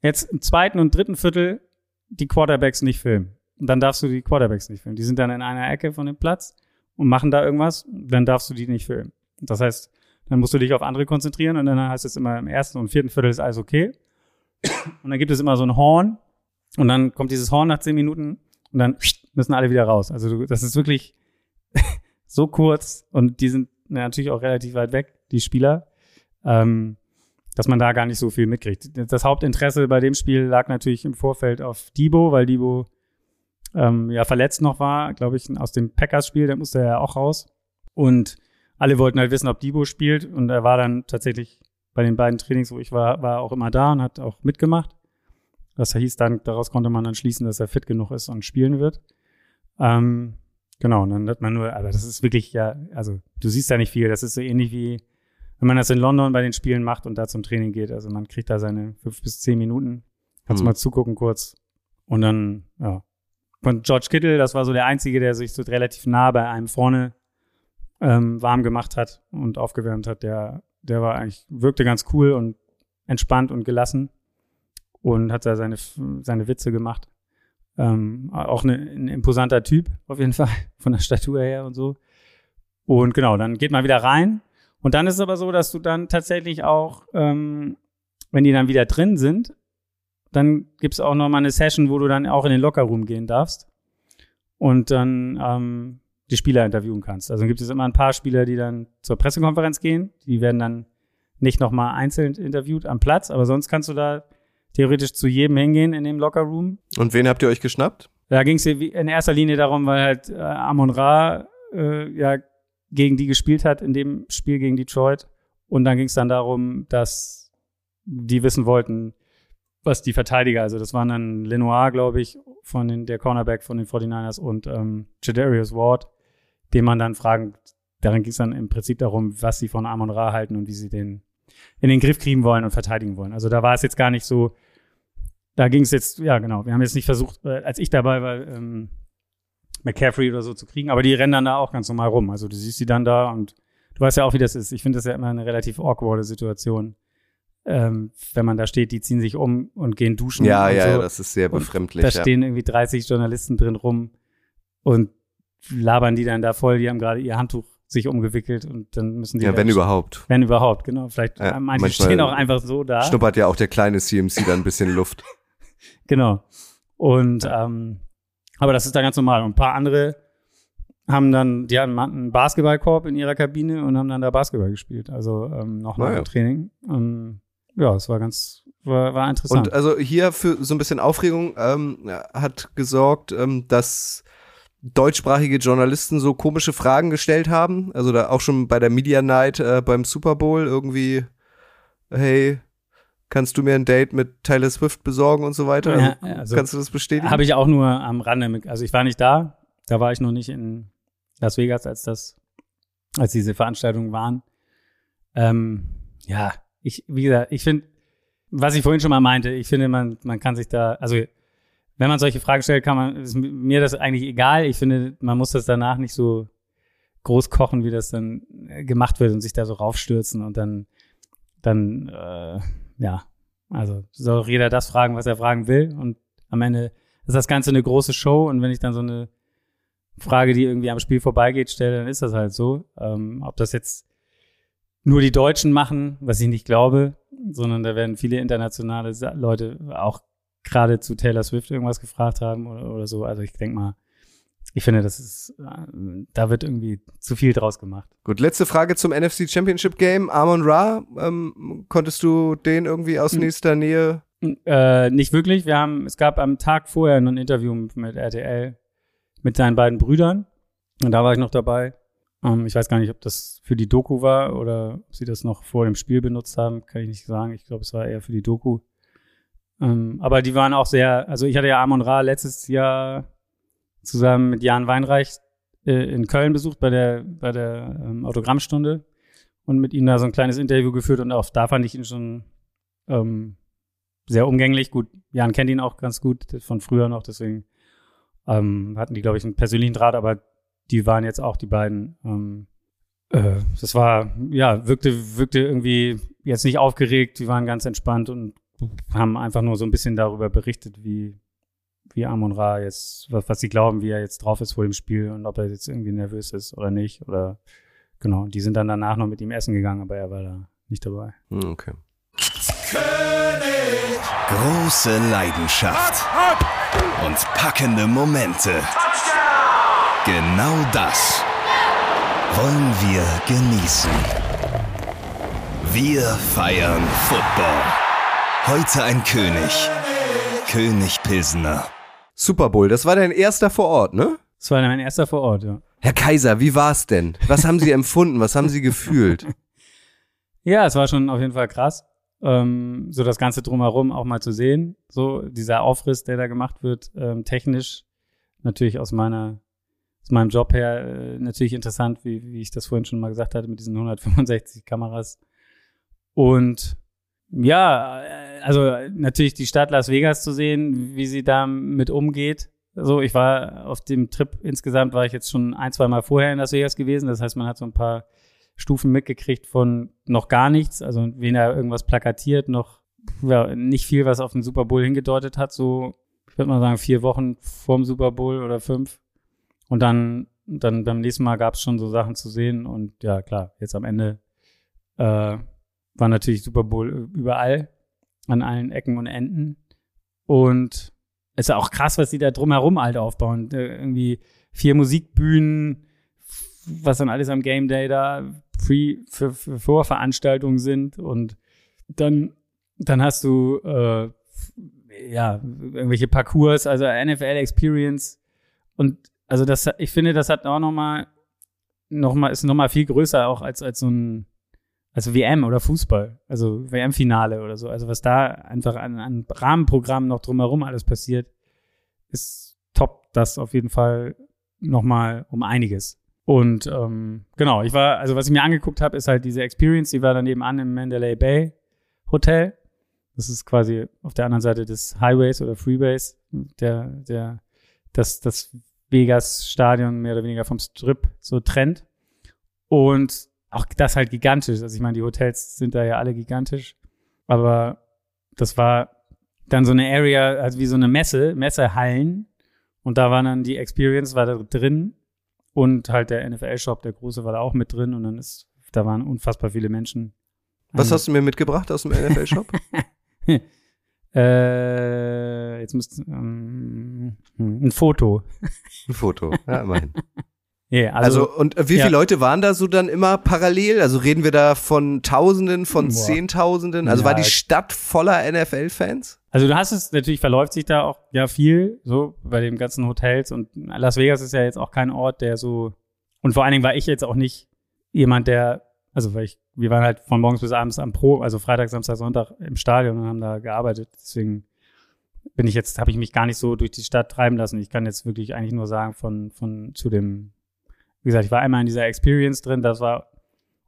Speaker 7: jetzt im zweiten und dritten Viertel die Quarterbacks nicht filmen. Und dann darfst du die Quarterbacks nicht filmen. Die sind dann in einer Ecke von dem Platz und machen da irgendwas, dann darfst du die nicht filmen. Das heißt, dann musst du dich auf andere konzentrieren und dann heißt es immer im ersten und vierten Viertel ist alles okay. Und dann gibt es immer so ein Horn und dann kommt dieses Horn nach zehn Minuten und dann müssen alle wieder raus. Also du, das ist wirklich so kurz und die sind natürlich auch relativ weit weg, die Spieler, ähm, dass man da gar nicht so viel mitkriegt. Das Hauptinteresse bei dem Spiel lag natürlich im Vorfeld auf Debo, weil Debo ähm, ja verletzt noch war, glaube ich, aus dem Packers-Spiel, da musste er ja auch raus. Und alle wollten halt wissen, ob Debo spielt und er war dann tatsächlich bei den beiden Trainings, wo ich war, war er auch immer da und hat auch mitgemacht. Das hieß dann, daraus konnte man dann schließen, dass er fit genug ist und spielen wird. Ähm, genau, und dann hat man nur, aber das ist wirklich ja, also du siehst da nicht viel. Das ist so ähnlich wie, wenn man das in London bei den Spielen macht und da zum Training geht. Also man kriegt da seine fünf bis zehn Minuten, kannst
Speaker 6: Hm.
Speaker 7: mal zugucken kurz. Und dann, ja. Von George Kittle, das war so der Einzige, der sich so relativ nah bei einem vorne ähm, warm gemacht hat und aufgewärmt hat. Der, der war eigentlich, wirkte ganz cool und entspannt und gelassen und hat da seine, seine Witze gemacht. Ähm, auch eine, ein imposanter Typ, auf jeden Fall, von der Statur her und so. Und genau, dann geht man wieder rein. Und dann ist es aber so, dass du dann tatsächlich auch, ähm, wenn die dann wieder drin sind, dann gibt's auch noch mal eine Session, wo du dann auch in den Lockerroom gehen darfst und dann ähm, die Spieler interviewen kannst. Also gibt es immer ein paar Spieler, die dann zur Pressekonferenz gehen. Die werden dann nicht noch mal einzeln interviewt am Platz, aber sonst kannst du da theoretisch zu jedem hingehen in dem Lockerroom.
Speaker 6: Und wen habt ihr euch geschnappt?
Speaker 7: Da ging es in erster Linie darum, weil halt äh, Amon Ra äh, ja gegen die gespielt hat in dem Spiel gegen Detroit. Und dann ging es dann darum, dass die wissen wollten, was die Verteidiger, also das waren dann Lenoir, glaube ich, von den, der Cornerback von den 49ers und ähm, Jadarius Ward, den man dann fragen, darin ging es dann im Prinzip darum, was sie von Amon Ra halten und wie sie den in den Griff kriegen wollen und verteidigen wollen. Also da war es jetzt gar nicht so, da ging es jetzt, ja genau, wir haben jetzt nicht versucht, äh, als ich dabei war, ähm, McCaffrey oder so zu kriegen, aber die rennen dann da auch ganz normal rum. Also du siehst sie dann da und du weißt ja auch, wie das ist. Ich finde das ja immer eine relativ awkwarde Situation. Ähm, wenn man da steht, die ziehen sich um und gehen duschen.
Speaker 6: Ja,
Speaker 7: und
Speaker 6: ja,
Speaker 7: so.
Speaker 6: ja, das ist sehr
Speaker 7: Und
Speaker 6: befremdlich.
Speaker 7: Da
Speaker 6: ja.
Speaker 7: stehen irgendwie 30 Journalisten drin rum und labern die dann da voll. Die haben gerade ihr Handtuch sich umgewickelt und dann müssen die.
Speaker 6: ja, wenn überhaupt.
Speaker 7: Wenn überhaupt, genau. Vielleicht
Speaker 6: Ja,
Speaker 7: äh, manche
Speaker 6: manchmal
Speaker 7: stehen auch einfach so da.
Speaker 6: Schnuppert ja auch der kleine CMC da ein bisschen Luft.
Speaker 7: Genau. Und ähm, aber das ist da ganz normal. Und ein paar andere haben dann, die hatten einen Basketballkorb in ihrer Kabine und haben dann da Basketball gespielt. Also ähm, noch nach
Speaker 6: Ah, ja.
Speaker 7: dem Training. Ähm, ja, es war ganz, war, war interessant.
Speaker 6: Und also hier für so ein bisschen Aufregung ähm, hat gesorgt, ähm, dass deutschsprachige Journalisten so komische Fragen gestellt haben. Also da auch schon bei der Media Night äh, beim Super Bowl irgendwie, hey, kannst du mir ein Date mit Taylor Swift besorgen und so weiter?
Speaker 7: Ja,
Speaker 6: Also,
Speaker 7: also-
Speaker 6: kannst du das bestätigen?
Speaker 7: Habe ich auch nur am Rande mit, also ich war nicht da, da war ich noch nicht in Las Vegas, als das, als diese Veranstaltungen waren. Ähm, ja, ich, wie gesagt, ich finde, was ich vorhin schon mal meinte, ich finde, man, man kann sich da, also wenn man solche Fragen stellt, kann man, ist mir das eigentlich egal. Ich finde, man muss das danach nicht so groß kochen, wie das dann äh, gemacht wird und sich da so raufstürzen und dann, dann, äh, ja, also soll jeder das fragen, was er fragen will und am Ende ist das Ganze eine große Show und wenn ich dann so eine Frage, die irgendwie am Spiel vorbeigeht, stelle, dann ist das halt so. Ähm, ob das jetzt nur die Deutschen machen, was ich nicht glaube, sondern da werden viele internationale Leute auch gerade zu Taylor Swift irgendwas gefragt haben oder, oder so. Also ich denke mal, ich finde, das ist, äh, da wird irgendwie zu viel draus gemacht.
Speaker 6: Gut, letzte Frage zum NFC Championship Game. Amon Ra, ähm, konntest du den irgendwie aus
Speaker 7: Hm.
Speaker 6: nächster Nähe?
Speaker 7: Äh, nicht wirklich. Wir haben, es gab am Tag vorher noch ein Interview mit RTL mit seinen beiden Brüdern. Und da war ich noch dabei. Ähm, ich weiß gar nicht, ob das für die Doku war oder ob sie das noch vor dem Spiel benutzt haben. Kann ich nicht sagen. Ich glaube, es war eher für die Doku. Ähm, aber die waren auch sehr, also ich hatte ja Amon Ra letztes Jahr zusammen mit Jan Weinreich äh, in Köln besucht bei der, bei der ähm, Autogrammstunde und mit ihm da so ein kleines Interview geführt und auch da fand ich ihn schon ähm, sehr umgänglich. Gut, Jan kennt ihn auch ganz gut von früher noch, deswegen ähm, hatten die, glaube ich, einen persönlichen Draht, aber die waren jetzt auch die beiden. Ähm, äh, das war, ja, wirkte, wirkte irgendwie jetzt nicht aufgeregt, die waren ganz entspannt und haben einfach nur so ein bisschen darüber berichtet, wie, wie Amon Ra jetzt, was, was sie glauben, wie er jetzt drauf ist vor dem Spiel und ob er jetzt irgendwie nervös ist oder nicht. Oder genau, die sind dann danach noch mit ihm essen gegangen, aber er war da nicht dabei.
Speaker 6: Hm, okay.
Speaker 1: Große Leidenschaft und packende Momente. Genau das wollen wir genießen. Wir feiern Football. Heute ein König. König Pilsener.
Speaker 6: Super Bowl, das war dein erster vor Ort, ne?
Speaker 7: Das war mein erster vor Ort, ja.
Speaker 6: Herr Kaiser, wie war's denn? Was haben Sie empfunden? Was haben Sie gefühlt?
Speaker 7: Ja, es war schon auf jeden Fall krass, ähm, so das Ganze drumherum auch mal zu sehen. So dieser Aufriss, der da gemacht wird, ähm, technisch natürlich aus meiner meinem Job her äh, natürlich interessant, wie, wie ich das vorhin schon mal gesagt hatte, mit diesen 165 Kameras. Und ja, äh, also natürlich die Stadt Las Vegas zu sehen, wie sie damit umgeht. So, ich war auf dem Trip insgesamt war ich jetzt schon ein, zwei Mal vorher in Las Vegas gewesen. Das heißt, man hat so ein paar Stufen mitgekriegt von noch gar nichts, also weder irgendwas plakatiert, noch ja, nicht viel, was auf den Super Bowl hingedeutet hat. So, ich würde mal sagen, vier Wochen vorm Super Bowl oder fünf. Und dann, dann beim nächsten Mal gab es schon so Sachen zu sehen. Und ja, klar, jetzt am Ende äh, war natürlich Super Bowl überall, an allen Ecken und Enden. Und es ist auch krass, was die da drumherum halt aufbauen. Äh, Irgendwie vier Musikbühnen, was dann alles am Game Day da free für, für Vorveranstaltungen sind. Und dann, dann hast du äh, ja irgendwelche Parcours, also NFL Experience. Und also das, ich finde, das hat auch nochmal, noch mal, ist nochmal viel größer auch als, als so ein, also WM oder Fußball, also WM-Finale oder so. Also was da einfach an, an Rahmenprogrammen noch drumherum alles passiert, ist top. Das auf jeden Fall nochmal um einiges. Und ähm, genau, ich war, also was ich mir angeguckt habe, ist halt diese Experience, die war dann nebenan im Mandalay Bay Hotel. Das ist quasi auf der anderen Seite des Highways oder Freeways, der, der, das, das Vegas-Stadion mehr oder weniger vom Strip so trennt. Und auch das halt gigantisch. Also ich meine, die Hotels sind da ja alle gigantisch. Aber das war dann so eine Area, also wie so eine Messe, Messehallen. Und da war dann die Experience war da drin. Und halt der NFL-Shop, der große, war da auch mit drin. Und dann ist, da waren unfassbar viele Menschen.
Speaker 6: Was hast du mir mitgebracht aus dem NFL-Shop?
Speaker 7: Äh, jetzt müsste ähm, hm, ein Foto.
Speaker 6: Ein Foto, ja, immerhin.
Speaker 7: Yeah,
Speaker 6: Also,
Speaker 7: also,
Speaker 6: und äh, wie
Speaker 7: ja.
Speaker 6: viele Leute waren da so dann immer parallel? Also reden wir da von Tausenden, von
Speaker 7: Boah.
Speaker 6: Zehntausenden? Also
Speaker 7: Ja,
Speaker 6: war die Stadt voller NFL-Fans?
Speaker 7: also du hast es, natürlich verläuft sich da auch ja viel, so bei den ganzen Hotels und Las Vegas ist ja jetzt auch kein Ort, der so, und vor allen Dingen war ich jetzt auch nicht jemand, der, also weil ich, wir waren halt von morgens bis abends am Pro, also Freitag, Samstag, Sonntag im Stadion und haben da gearbeitet, deswegen bin ich jetzt, habe ich mich gar nicht so durch die Stadt treiben lassen. Ich kann jetzt wirklich eigentlich nur sagen von, von zu dem, wie gesagt, ich war einmal in dieser Experience drin, das war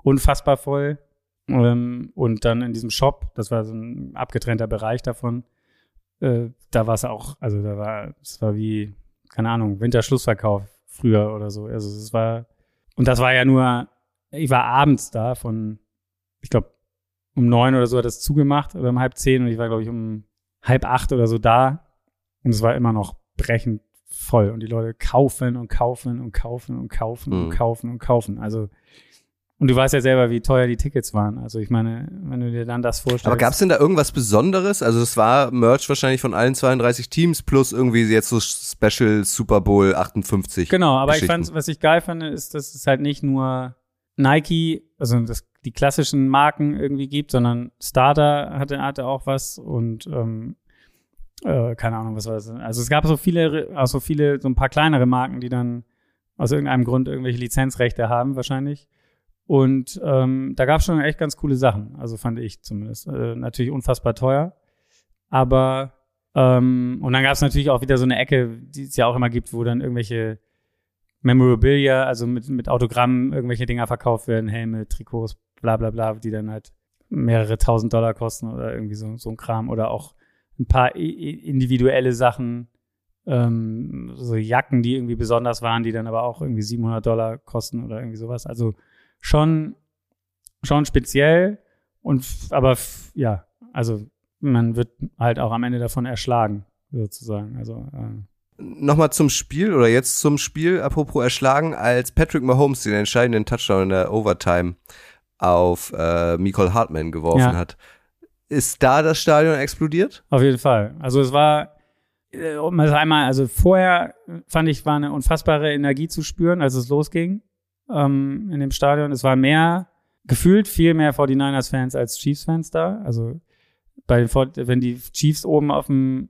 Speaker 7: unfassbar voll. Ähm, und dann in diesem Shop, das war so ein abgetrennter Bereich davon, äh, da war es auch, also da war, es war wie, keine Ahnung, Winterschlussverkauf früher oder so. Also es war, und das war ja nur, ich war abends da von, ich glaube, um neun oder so hat es zugemacht oder um halb zehn und ich war, glaube ich, um halb acht oder so da und es war immer noch brechend voll und die Leute kaufen und kaufen und kaufen und kaufen und
Speaker 6: Mhm.
Speaker 7: kaufen und kaufen. Also und du weißt ja selber, wie teuer die Tickets waren. Also ich meine, wenn du dir dann das vorstellst.
Speaker 6: Aber gab es denn da irgendwas Besonderes? Also es war Merch wahrscheinlich von allen 32 Teams plus irgendwie jetzt so Special Super Bowl 58.
Speaker 7: Genau, aber ich fand, was ich geil fand, ist, dass es halt nicht nur Nike, also das, die klassischen Marken irgendwie gibt, sondern Starter hatte, hatte auch was und ähm, äh, keine Ahnung, was war das. Also es gab so viele, auch so viele, so ein paar kleinere Marken, die dann aus irgendeinem Grund irgendwelche Lizenzrechte haben, wahrscheinlich. Und ähm, da gab es schon echt ganz coole Sachen, also fand ich zumindest. Äh, natürlich unfassbar teuer, aber ähm, und dann gab es natürlich auch wieder so eine Ecke, die es ja auch immer gibt, wo dann irgendwelche Memorabilia, also mit, mit Autogrammen irgendwelche Dinger verkauft werden, Helme, Trikots, bla bla bla, die dann halt mehrere tausend Dollar kosten oder irgendwie so, so ein Kram oder auch ein paar individuelle Sachen, ähm, so Jacken, die irgendwie besonders waren, die dann aber auch irgendwie 700 Dollar kosten oder irgendwie sowas. Also schon, schon speziell und aber ja, also man wird halt auch am Ende davon erschlagen, sozusagen. Also äh,
Speaker 6: Nochmal zum Spiel oder jetzt zum Spiel, apropos erschlagen, als Patrick Mahomes den entscheidenden Touchdown in der Overtime auf äh, Nicole Hartman geworfen
Speaker 7: Ja.
Speaker 6: hat. Ist da das Stadion explodiert?
Speaker 7: Auf jeden Fall. Also es war, äh, um es einmal, also vorher fand ich, war eine unfassbare Energie zu spüren, als es losging ähm, in dem Stadion. Es war mehr, gefühlt viel mehr 49ers-Fans als Chiefs-Fans da. Also bei den, wenn die Chiefs oben auf dem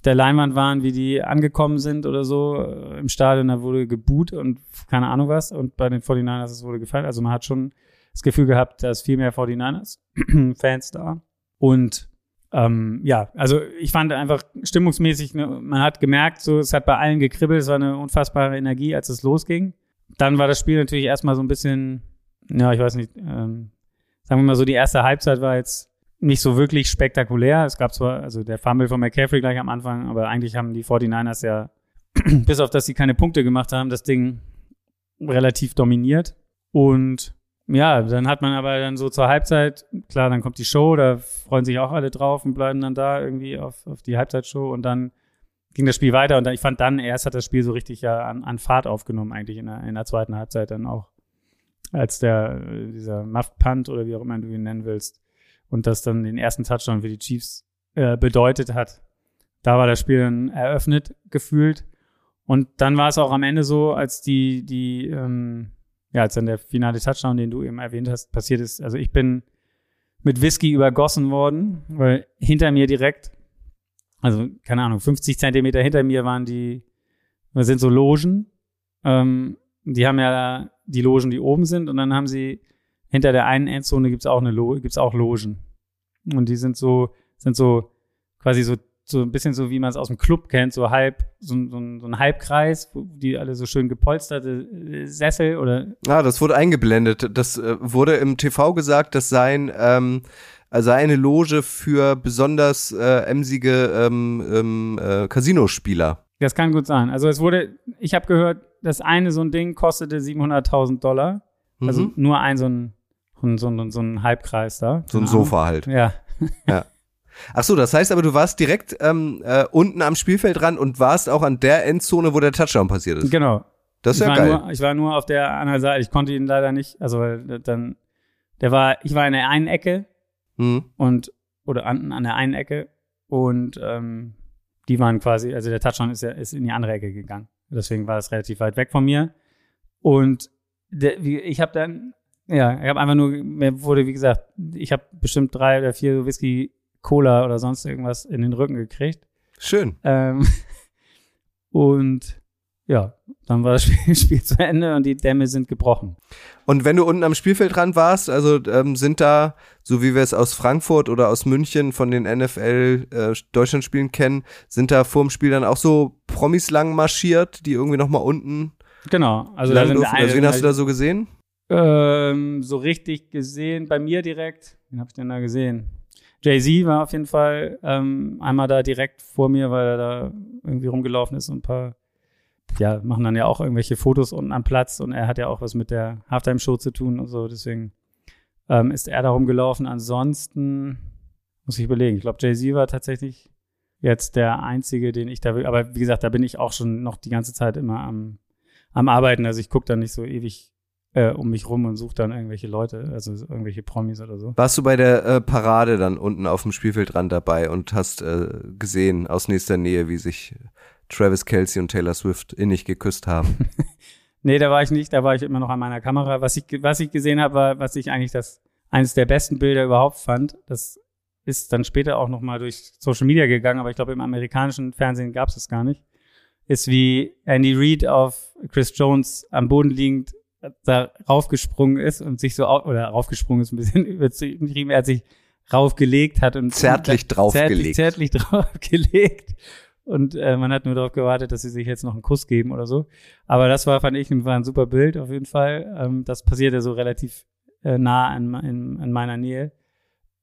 Speaker 7: auf der Leinwand waren, wie die angekommen sind oder so äh, im Stadion, da wurde geboot und keine Ahnung was. Und bei den 49ers es wurde gefeiert. Also man hat schon das Gefühl gehabt, da ist viel mehr 49ers-Fans da. Und ähm, ja, also ich fand einfach stimmungsmäßig, ne, man hat gemerkt, so es hat bei allen gekribbelt, es war eine unfassbare Energie, als es losging. Dann war das Spiel natürlich erstmal so ein bisschen, ja, ich weiß nicht, ähm, sagen wir mal so, die erste Halbzeit war jetzt nicht so wirklich spektakulär. Es gab zwar, also der Fumble von McCaffrey gleich am Anfang, aber eigentlich haben die 49ers ja, bis auf dass sie keine Punkte gemacht haben, das Ding relativ dominiert. Und ja, dann hat man aber dann so zur Halbzeit, klar, dann kommt die Show, da freuen sich auch alle drauf und bleiben dann da irgendwie auf, auf die Halbzeitshow und dann ging das Spiel weiter und dann, ich fand dann erst hat das Spiel so richtig ja an, an Fahrt aufgenommen, eigentlich in der, in der zweiten Halbzeit dann auch, als der, dieser Muff Punt oder wie auch immer du ihn nennen willst und das dann den ersten Touchdown für die Chiefs äh, bedeutet hat, da war das Spiel dann eröffnet, gefühlt. Und dann war es auch am Ende so, als die, die, ähm, ja, als dann der finale Touchdown, den du eben erwähnt hast, passiert ist. Also ich bin mit Whisky übergossen worden, weil hinter mir direkt, also keine Ahnung, 50 Zentimeter hinter mir waren die, das sind so Logen. Ähm, die haben ja die Logen, die oben sind, und dann haben sie hinter der einen Endzone gibt's auch eine Lo gibt's auch Logen. Und die sind so, sind so quasi so so ein bisschen so, wie man es aus dem Club kennt, so halb, so, so, ein, so ein Halbkreis, wo die alle so schön gepolsterte äh, Sessel oder.
Speaker 6: Ah, das wurde eingeblendet. Das äh, wurde im TV gesagt, das seien, ähm, sei eine Loge für besonders äh, emsige ähm, ähm, äh, Casinospieler.
Speaker 7: Das kann gut sein. Also es wurde, ich habe gehört, das eine so ein Ding kostete 700.000 Dollar. Also
Speaker 6: Mhm.
Speaker 7: nur ein so ein, so ein, so ein Halbkreis da.
Speaker 6: So ein
Speaker 7: Keine
Speaker 6: Sofa halt.
Speaker 7: Ja.
Speaker 6: Ja. Ach so, das heißt aber, du warst direkt ähm, äh, unten am Spielfeld ran und warst auch an der Endzone, wo der Touchdown passiert ist.
Speaker 7: Genau.
Speaker 6: Das ist
Speaker 7: ich
Speaker 6: ja
Speaker 7: war
Speaker 6: geil.
Speaker 7: Nur, ich war nur auf der anderen Seite. Ich konnte ihn leider nicht. Also weil dann, der war, ich war in der einen Ecke
Speaker 6: Mhm.
Speaker 7: und oder an, an der einen Ecke und ähm, die waren quasi, also der Touchdown ist ja ist in die andere Ecke gegangen. Deswegen war es relativ weit weg von mir. Und der, wie, ich habe dann, ja, ich habe einfach nur, mir wurde wie gesagt, ich habe bestimmt drei oder vier Whisky, Cola oder sonst irgendwas in den Rücken gekriegt.
Speaker 6: Schön.
Speaker 7: Ähm, und ja, dann war das Spiel, Spiel zu Ende und die Dämme sind gebrochen.
Speaker 6: Und wenn du unten am Spielfeldrand warst, also ähm, sind da, so wie wir es aus Frankfurt oder aus München von den NFL äh, Deutschlandspielen kennen, sind da vor dem Spiel dann auch so Promis lang marschiert, die irgendwie noch mal unten
Speaker 7: Genau. Also da sind
Speaker 6: durften? Also wen hast du da so gesehen?
Speaker 7: Ähm, so richtig gesehen, bei mir direkt, wen habe ich denn da gesehen? Jay-Z war auf jeden Fall ähm, einmal da direkt vor mir, weil er da irgendwie rumgelaufen ist und ein paar, ja, machen dann ja auch irgendwelche Fotos unten am Platz und er hat ja auch was mit der Halftime-Show zu tun und so, deswegen ähm, ist er da rumgelaufen. Ansonsten muss ich überlegen, ich glaube, Jay-Z war tatsächlich jetzt der einzige, den ich da will, aber wie gesagt, da bin ich auch schon noch die ganze Zeit immer am, am Arbeiten, also ich gucke da nicht so ewig äh, um mich rum und suche dann irgendwelche Leute, also so irgendwelche Promis oder so.
Speaker 6: Warst du bei der äh, Parade dann unten auf dem Spielfeldrand dabei und hast äh, gesehen aus nächster Nähe, wie sich Travis Kelsey und Taylor Swift innig geküsst haben?
Speaker 7: Nee, da war ich nicht, da war ich immer noch an meiner Kamera. Was ich, was ich gesehen habe, war, was ich eigentlich das eines der besten Bilder überhaupt fand. Das ist dann später auch noch mal durch Social Media gegangen, aber ich glaube, im amerikanischen Fernsehen gab es das gar nicht. Ist wie Andy Reid auf Chris Jones am Boden liegend da raufgesprungen ist und sich so oder raufgesprungen ist ein bisschen übertrieben, er hat sich raufgelegt hat und
Speaker 6: Zärtlich draufgelegt.
Speaker 7: Zärtlich, zärtlich draufgelegt. Und äh, man hat nur darauf gewartet, dass sie sich jetzt noch einen Kuss geben oder so. Aber das war, fand ich, war ein super Bild auf jeden Fall. Ähm, das passierte so relativ äh, nah an, in, an meiner Nähe.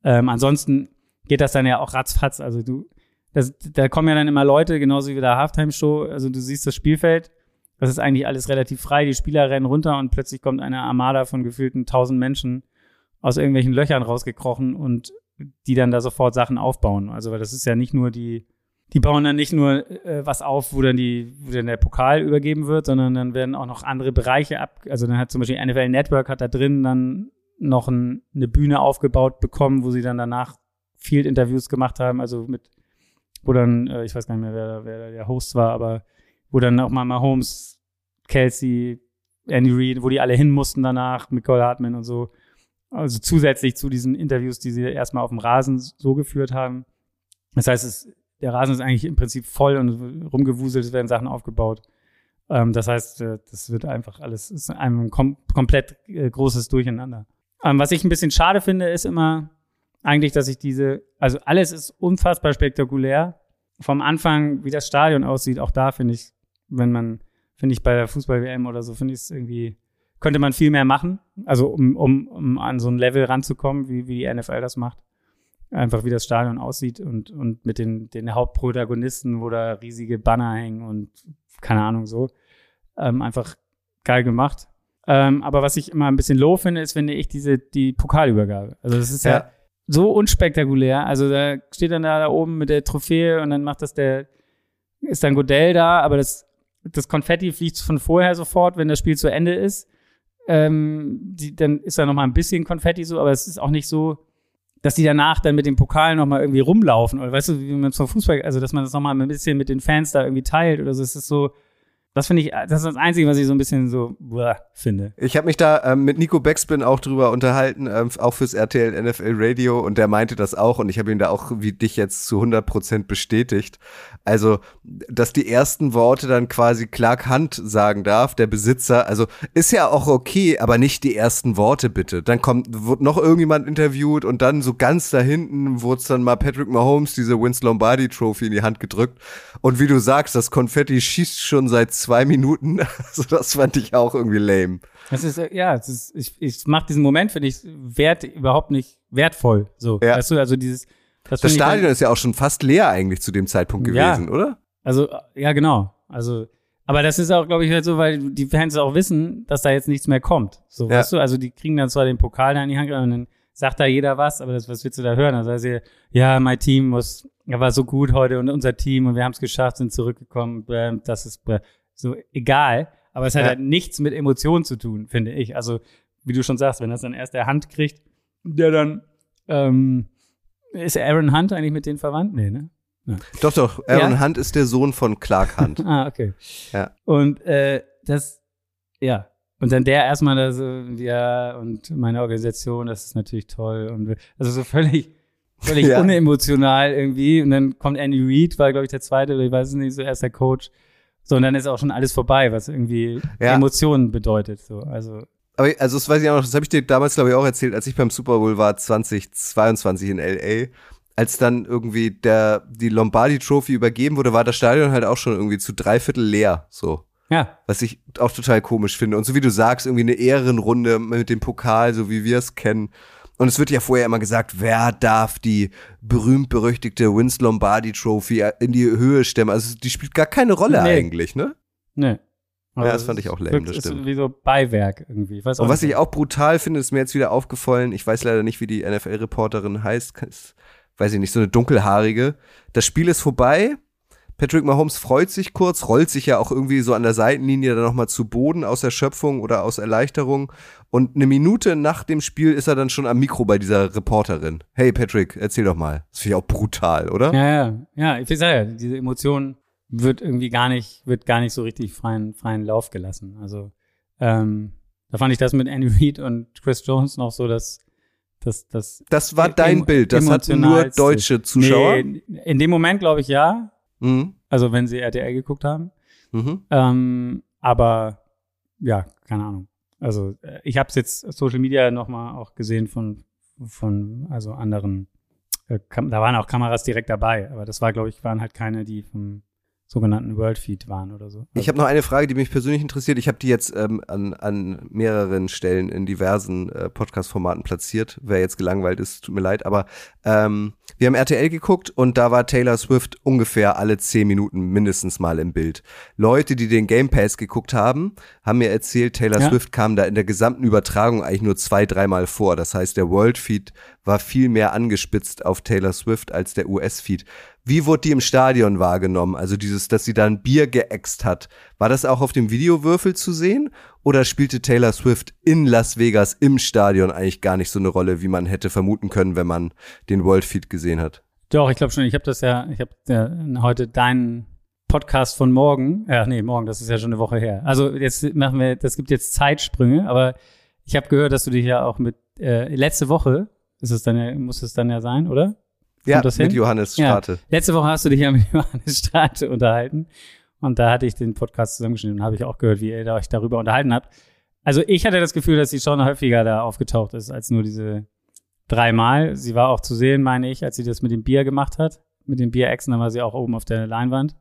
Speaker 7: Ähm, ansonsten geht das dann ja auch ratzfatz. Also du, das, da kommen ja dann immer Leute, genauso wie bei der Halftime-Show. Also du siehst das Spielfeld, das ist eigentlich alles relativ frei. Die Spieler rennen runter und plötzlich kommt eine Armada von gefühlten tausend Menschen aus irgendwelchen Löchern rausgekrochen und die dann da sofort Sachen aufbauen. Also weil das ist ja nicht nur die, die bauen dann nicht nur äh, was auf, wo dann die, wo dann der Pokal übergeben wird, sondern dann werden auch noch andere Bereiche ab. Also dann hat zum Beispiel NFL Network hat da drin dann noch ein, eine Bühne aufgebaut bekommen, wo sie dann danach Field-Interviews gemacht haben, also mit, wo dann, äh, ich weiß gar nicht mehr, wer, wer der Host war, aber wo dann auch mal Mahomes, Kelsey, Andy Reid, wo die alle hin mussten danach, Nicole Hartman und so. Also zusätzlich zu diesen Interviews, die sie erstmal auf dem Rasen so geführt haben. Das heißt, es, der Rasen ist eigentlich im Prinzip voll und rumgewuselt, es werden Sachen aufgebaut. Ähm, das heißt, äh, das wird einfach alles, ist ein kom komplett äh, großes Durcheinander. Ähm, was ich ein bisschen schade finde, ist immer eigentlich, dass ich diese, also alles ist unfassbar spektakulär. Vom Anfang, wie das Stadion aussieht, auch da finde ich, wenn man, finde ich bei der Fußball-WM oder so, finde ich es irgendwie, könnte man viel mehr machen. Also um, um, um an so ein Level ranzukommen, wie, wie die NFL das macht. Einfach wie das Stadion aussieht und, und mit den, den Hauptprotagonisten, wo da riesige Banner hängen und keine Ahnung so. Ähm, einfach geil gemacht. Ähm, aber was ich immer ein bisschen low finde, ist, finde ich, diese, die Pokalübergabe. Also das ist ja,
Speaker 6: Ja.
Speaker 7: so unspektakulär. Also da steht dann da, da oben mit der Trophäe und dann macht das der, ist dann Godell da, aber das, das Konfetti fliegt von vorher sofort, wenn das Spiel zu Ende ist. Ähm, die, dann ist da noch mal ein bisschen Konfetti so, aber es ist auch nicht so, dass die danach dann mit dem Pokal nochmal irgendwie rumlaufen oder weißt du, wie man zum Fußball, also dass man das nochmal ein bisschen mit den Fans da irgendwie teilt oder so. Es ist so, das finde ich, das ist das Einzige, was ich so ein bisschen so buah, finde.
Speaker 6: Ich habe mich da ähm, mit Nico Backspin auch drüber unterhalten, ähm, auch fürs RTL NFL Radio und der meinte das auch und ich habe ihn da auch wie dich jetzt zu 100 Prozent bestätigt. Also, dass die ersten Worte dann quasi Clark Hunt sagen darf, der Besitzer, also ist ja auch okay, aber nicht die ersten Worte bitte. Dann kommt, wird noch irgendjemand interviewt und dann so ganz da hinten wurde dann mal Patrick Mahomes diese Vince Lombardi Trophy in die Hand gedrückt und wie du sagst, das Konfetti schießt schon seit zwei Minuten. Also das fand ich auch irgendwie lame.
Speaker 7: Das ist, äh, ja, das ist, ich, ich mach diesen Moment, finde ich, wert, überhaupt nicht wertvoll. So,
Speaker 6: Ja.
Speaker 7: weißt du, also dieses,
Speaker 6: Das
Speaker 7: das, ich
Speaker 6: Stadion
Speaker 7: dann-
Speaker 6: ist ja auch schon fast leer eigentlich zu dem Zeitpunkt
Speaker 7: Ja.
Speaker 6: gewesen, oder?
Speaker 7: Also, äh, ja, genau. Also, aber das ist auch, glaube ich, halt so, weil die Fans auch wissen, dass da jetzt nichts mehr kommt. So,
Speaker 6: Ja.
Speaker 7: weißt du, also die kriegen dann zwar den Pokal da in die Hand und dann sagt da jeder was, aber das, was willst du da hören? Also, also ja, mein Team muss, ja, war so gut heute und unser Team und wir haben es geschafft, sind zurückgekommen, das ist so egal. Aber es hat
Speaker 6: Ja.
Speaker 7: halt nichts mit Emotionen zu tun, finde ich. Also, wie du schon sagst, wenn das dann erst der Hand kriegt, der dann, ähm, ist Aaron Hunt eigentlich mit denen verwandt? Nee, ne?
Speaker 6: Doch, doch. Aaron
Speaker 7: Ja.
Speaker 6: Hunt ist der Sohn von Clark Hunt.
Speaker 7: Ah, okay.
Speaker 6: Ja.
Speaker 7: Und äh, das, ja. Und dann der erstmal da so, ja, und meine Organisation, das ist natürlich toll. Und also so völlig, völlig
Speaker 6: Ja.
Speaker 7: unemotional irgendwie. Und dann kommt Andy Reid, war, glaube ich, der zweite, oder ich weiß es nicht, so erst der Coach. So, und dann ist auch schon alles vorbei, was irgendwie
Speaker 6: Ja.
Speaker 7: Emotionen bedeutet. So, also,
Speaker 6: Aber also das weiß ich auch noch, das habe ich dir damals glaube ich auch erzählt, als ich beim Super Bowl war 2022 in LA, als dann irgendwie der die Lombardi Trophy übergeben wurde, war das Stadion halt auch schon irgendwie zu drei Viertel leer, so.
Speaker 7: ja,
Speaker 6: Was ich auch total komisch finde. Und so wie du sagst, irgendwie eine Ehrenrunde mit dem Pokal, so wie wir es kennen. Und es wird ja vorher immer gesagt, wer darf die berühmt-berüchtigte Vince Lombardi Trophy in die Höhe stemmen? Also die spielt gar keine Rolle
Speaker 7: Nee.
Speaker 6: eigentlich, ne?
Speaker 7: ne.
Speaker 6: Ja, das fand ich auch lame, das
Speaker 7: ist
Speaker 6: stimmt.
Speaker 7: wie so Beiwerk irgendwie.
Speaker 6: Und was
Speaker 7: nicht.
Speaker 6: ich auch brutal finde, ist mir jetzt wieder aufgefallen, ich weiß leider nicht, wie die NFL-Reporterin heißt, ist, weiß ich nicht, so eine dunkelhaarige. Das Spiel ist vorbei. Patrick Mahomes freut sich kurz, rollt sich ja auch irgendwie so an der Seitenlinie dann nochmal zu Boden aus Erschöpfung oder aus Erleichterung. Und eine Minute nach dem Spiel ist er dann schon am Mikro bei dieser Reporterin. Hey Patrick, erzähl doch mal. Das finde ich auch brutal, oder?
Speaker 7: Ja, ja, ja, ich sag ja, diese Emotion wird irgendwie gar nicht, wird gar nicht so richtig freien, freien Lauf gelassen. Also, ähm, da fand ich das mit Andy Reid und Chris Jones noch so, dass, dass, dass
Speaker 6: Das war dein Bild. Das hatten nur deutsche Zuschauer.
Speaker 7: Nee, in dem Moment glaube ich ja.
Speaker 6: Mhm.
Speaker 7: Also, wenn sie RTL geguckt haben.
Speaker 6: Mhm.
Speaker 7: Ähm, aber, ja, keine Ahnung. Also, äh, ich habe es jetzt Social Media nochmal auch gesehen von, von, also anderen, äh, da waren auch Kameras direkt dabei, aber das war, glaube ich, waren halt keine, die vom sogenannten World Feed waren oder so.
Speaker 6: Ich habe noch eine Frage, die mich persönlich interessiert. Ich habe die jetzt ähm, an, an mehreren Stellen in diversen äh, Podcast-Formaten platziert. Wer jetzt gelangweilt ist, tut mir leid. Aber ähm, wir haben RTL geguckt und da war Taylor Swift ungefähr alle zehn Minuten mindestens mal im Bild. Leute, die den Game Pass geguckt haben, haben mir erzählt, Taylor
Speaker 7: Ja.
Speaker 6: Swift kam da in der gesamten Übertragung eigentlich nur zwei, dreimal vor. Das heißt, der World Feed war viel mehr angespitzt auf Taylor Swift als der US-Feed. Wie wurde die im Stadion wahrgenommen? Also dieses, dass sie da ein Bier geäxt hat. War das auch auf dem Videowürfel zu sehen? Oder spielte Taylor Swift in Las Vegas im Stadion eigentlich gar nicht so eine Rolle, wie man hätte vermuten können, wenn man den World Feed gesehen hat?
Speaker 7: Doch, ich glaube schon. Ich habe das ja, ich habe ja heute deinen Podcast von morgen. Ja, nee, morgen, das ist ja schon eine Woche her. Also jetzt machen wir, das gibt jetzt Zeitsprünge, aber ich habe gehört, dass du dich ja auch mit äh, letzte Woche ist es dann ja, muss es dann ja sein, oder?
Speaker 6: Ja,
Speaker 7: das
Speaker 6: mit
Speaker 7: hin?
Speaker 6: Johannes
Speaker 7: Ja.
Speaker 6: Strate.
Speaker 7: Letzte Woche hast du dich ja mit Johannes Strate unterhalten und da hatte ich den Podcast zusammengeschnitten und habe ich auch gehört, wie ihr euch darüber unterhalten habt. Also ich hatte das Gefühl, dass sie schon häufiger da aufgetaucht ist als nur diese dreimal. Sie war auch zu sehen, meine ich, als sie das mit dem Bier gemacht hat. Mit den Bierechsen, da war sie auch oben auf der Leinwand.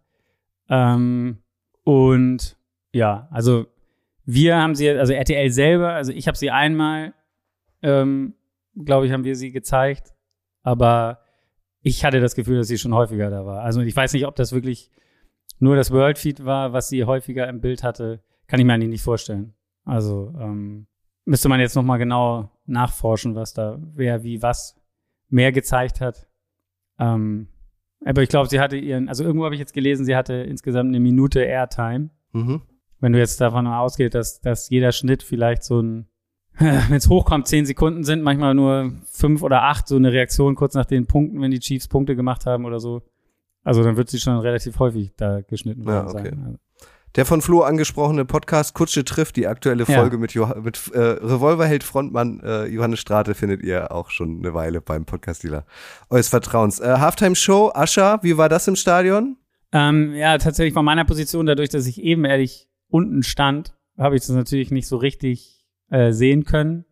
Speaker 7: Ähm, und ja, also wir haben sie, also RTL selber, also ich habe sie einmal, ähm, glaube ich, haben wir sie gezeigt, aber ich hatte das Gefühl, dass sie schon häufiger da war. Also ich weiß nicht, ob das wirklich nur das World Feed war, was sie häufiger im Bild hatte, kann ich mir eigentlich nicht vorstellen. Also ähm, müsste man jetzt noch mal genau nachforschen, was da wer wie was mehr gezeigt hat. Ähm, aber ich glaube, sie hatte ihren, also irgendwo habe ich jetzt gelesen, sie hatte insgesamt eine Minute Airtime.
Speaker 6: Mhm.
Speaker 7: Wenn du jetzt davon ausgehst, dass, dass jeder Schnitt vielleicht so ein, wenn es hochkommt, zehn Sekunden sind, manchmal nur fünf oder acht, so eine Reaktion kurz nach den Punkten, wenn die Chiefs Punkte gemacht haben oder so. Also dann wird sie schon relativ häufig da geschnitten
Speaker 6: Ja,
Speaker 7: worden
Speaker 6: okay.
Speaker 7: sein. Also,
Speaker 6: Der von Flo angesprochene Podcast Kutsche trifft die aktuelle
Speaker 7: Ja.
Speaker 6: Folge mit, Joh mit äh, Revolverheld Frontmann äh, Johannes Strate findet ihr auch schon eine Weile beim Podcast-Dealer eures Vertrauens. Äh, Halftime-Show, Ascha, wie war das im Stadion?
Speaker 7: Ähm, ja, tatsächlich von meiner Position, dadurch, dass ich ebenerdig unten stand, habe ich das natürlich nicht so richtig äh, sehen können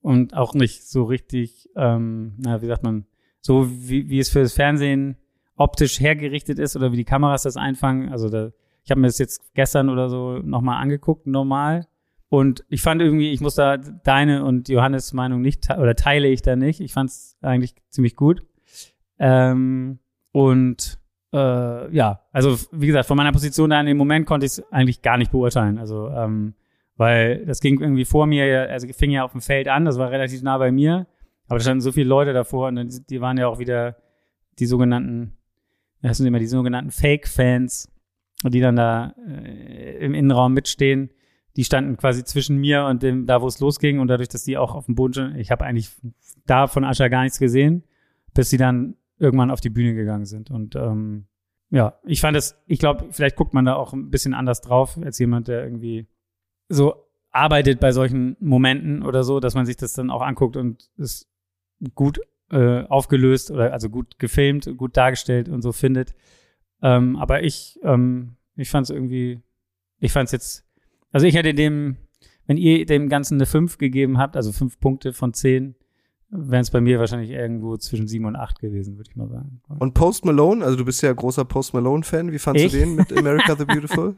Speaker 7: und auch nicht so richtig, ähm, na, wie sagt man, so wie, wie es für das Fernsehen optisch hergerichtet ist oder wie die Kameras das einfangen. Also da, ich habe mir das jetzt gestern oder so nochmal angeguckt, normal. Und ich fand irgendwie, ich muss da deine und Johannes Meinung nicht, oder teile ich da nicht. Ich fand es eigentlich ziemlich gut. Ähm, und äh, ja, also wie gesagt, von meiner Position da in dem Moment konnte ich es eigentlich gar nicht beurteilen. Also, ähm, weil das ging irgendwie vor mir, also fing ja auf dem Feld an, das war relativ nah bei mir, aber da standen so viele Leute davor und die waren ja auch wieder die sogenannten, heißen sie immer, die sogenannten Fake-Fans, die dann da äh, im Innenraum mitstehen. Die standen quasi zwischen mir und dem, da wo es losging und dadurch, dass die auch auf dem Boden standen, ich habe eigentlich da von Ascha gar nichts gesehen, bis sie dann irgendwann auf die Bühne gegangen sind. Und ähm, ja, ich fand es, ich glaube, vielleicht guckt man da auch ein bisschen anders drauf, als jemand, der irgendwie so arbeitet bei solchen Momenten oder so, dass man sich das dann auch anguckt und es gut äh, aufgelöst oder also gut gefilmt, gut dargestellt und so findet. Ähm, aber ich, ähm, ich fand es irgendwie, ich fand es jetzt, also ich hätte dem, wenn ihr dem Ganzen eine 5 gegeben habt, also 5 Punkte von 10, wären es bei mir wahrscheinlich irgendwo zwischen 7 und 8 gewesen, würde ich mal sagen.
Speaker 6: Und Post Malone, also du bist ja großer Post Malone-Fan, wie fandst
Speaker 7: Ich?
Speaker 6: du den mit America the Beautiful?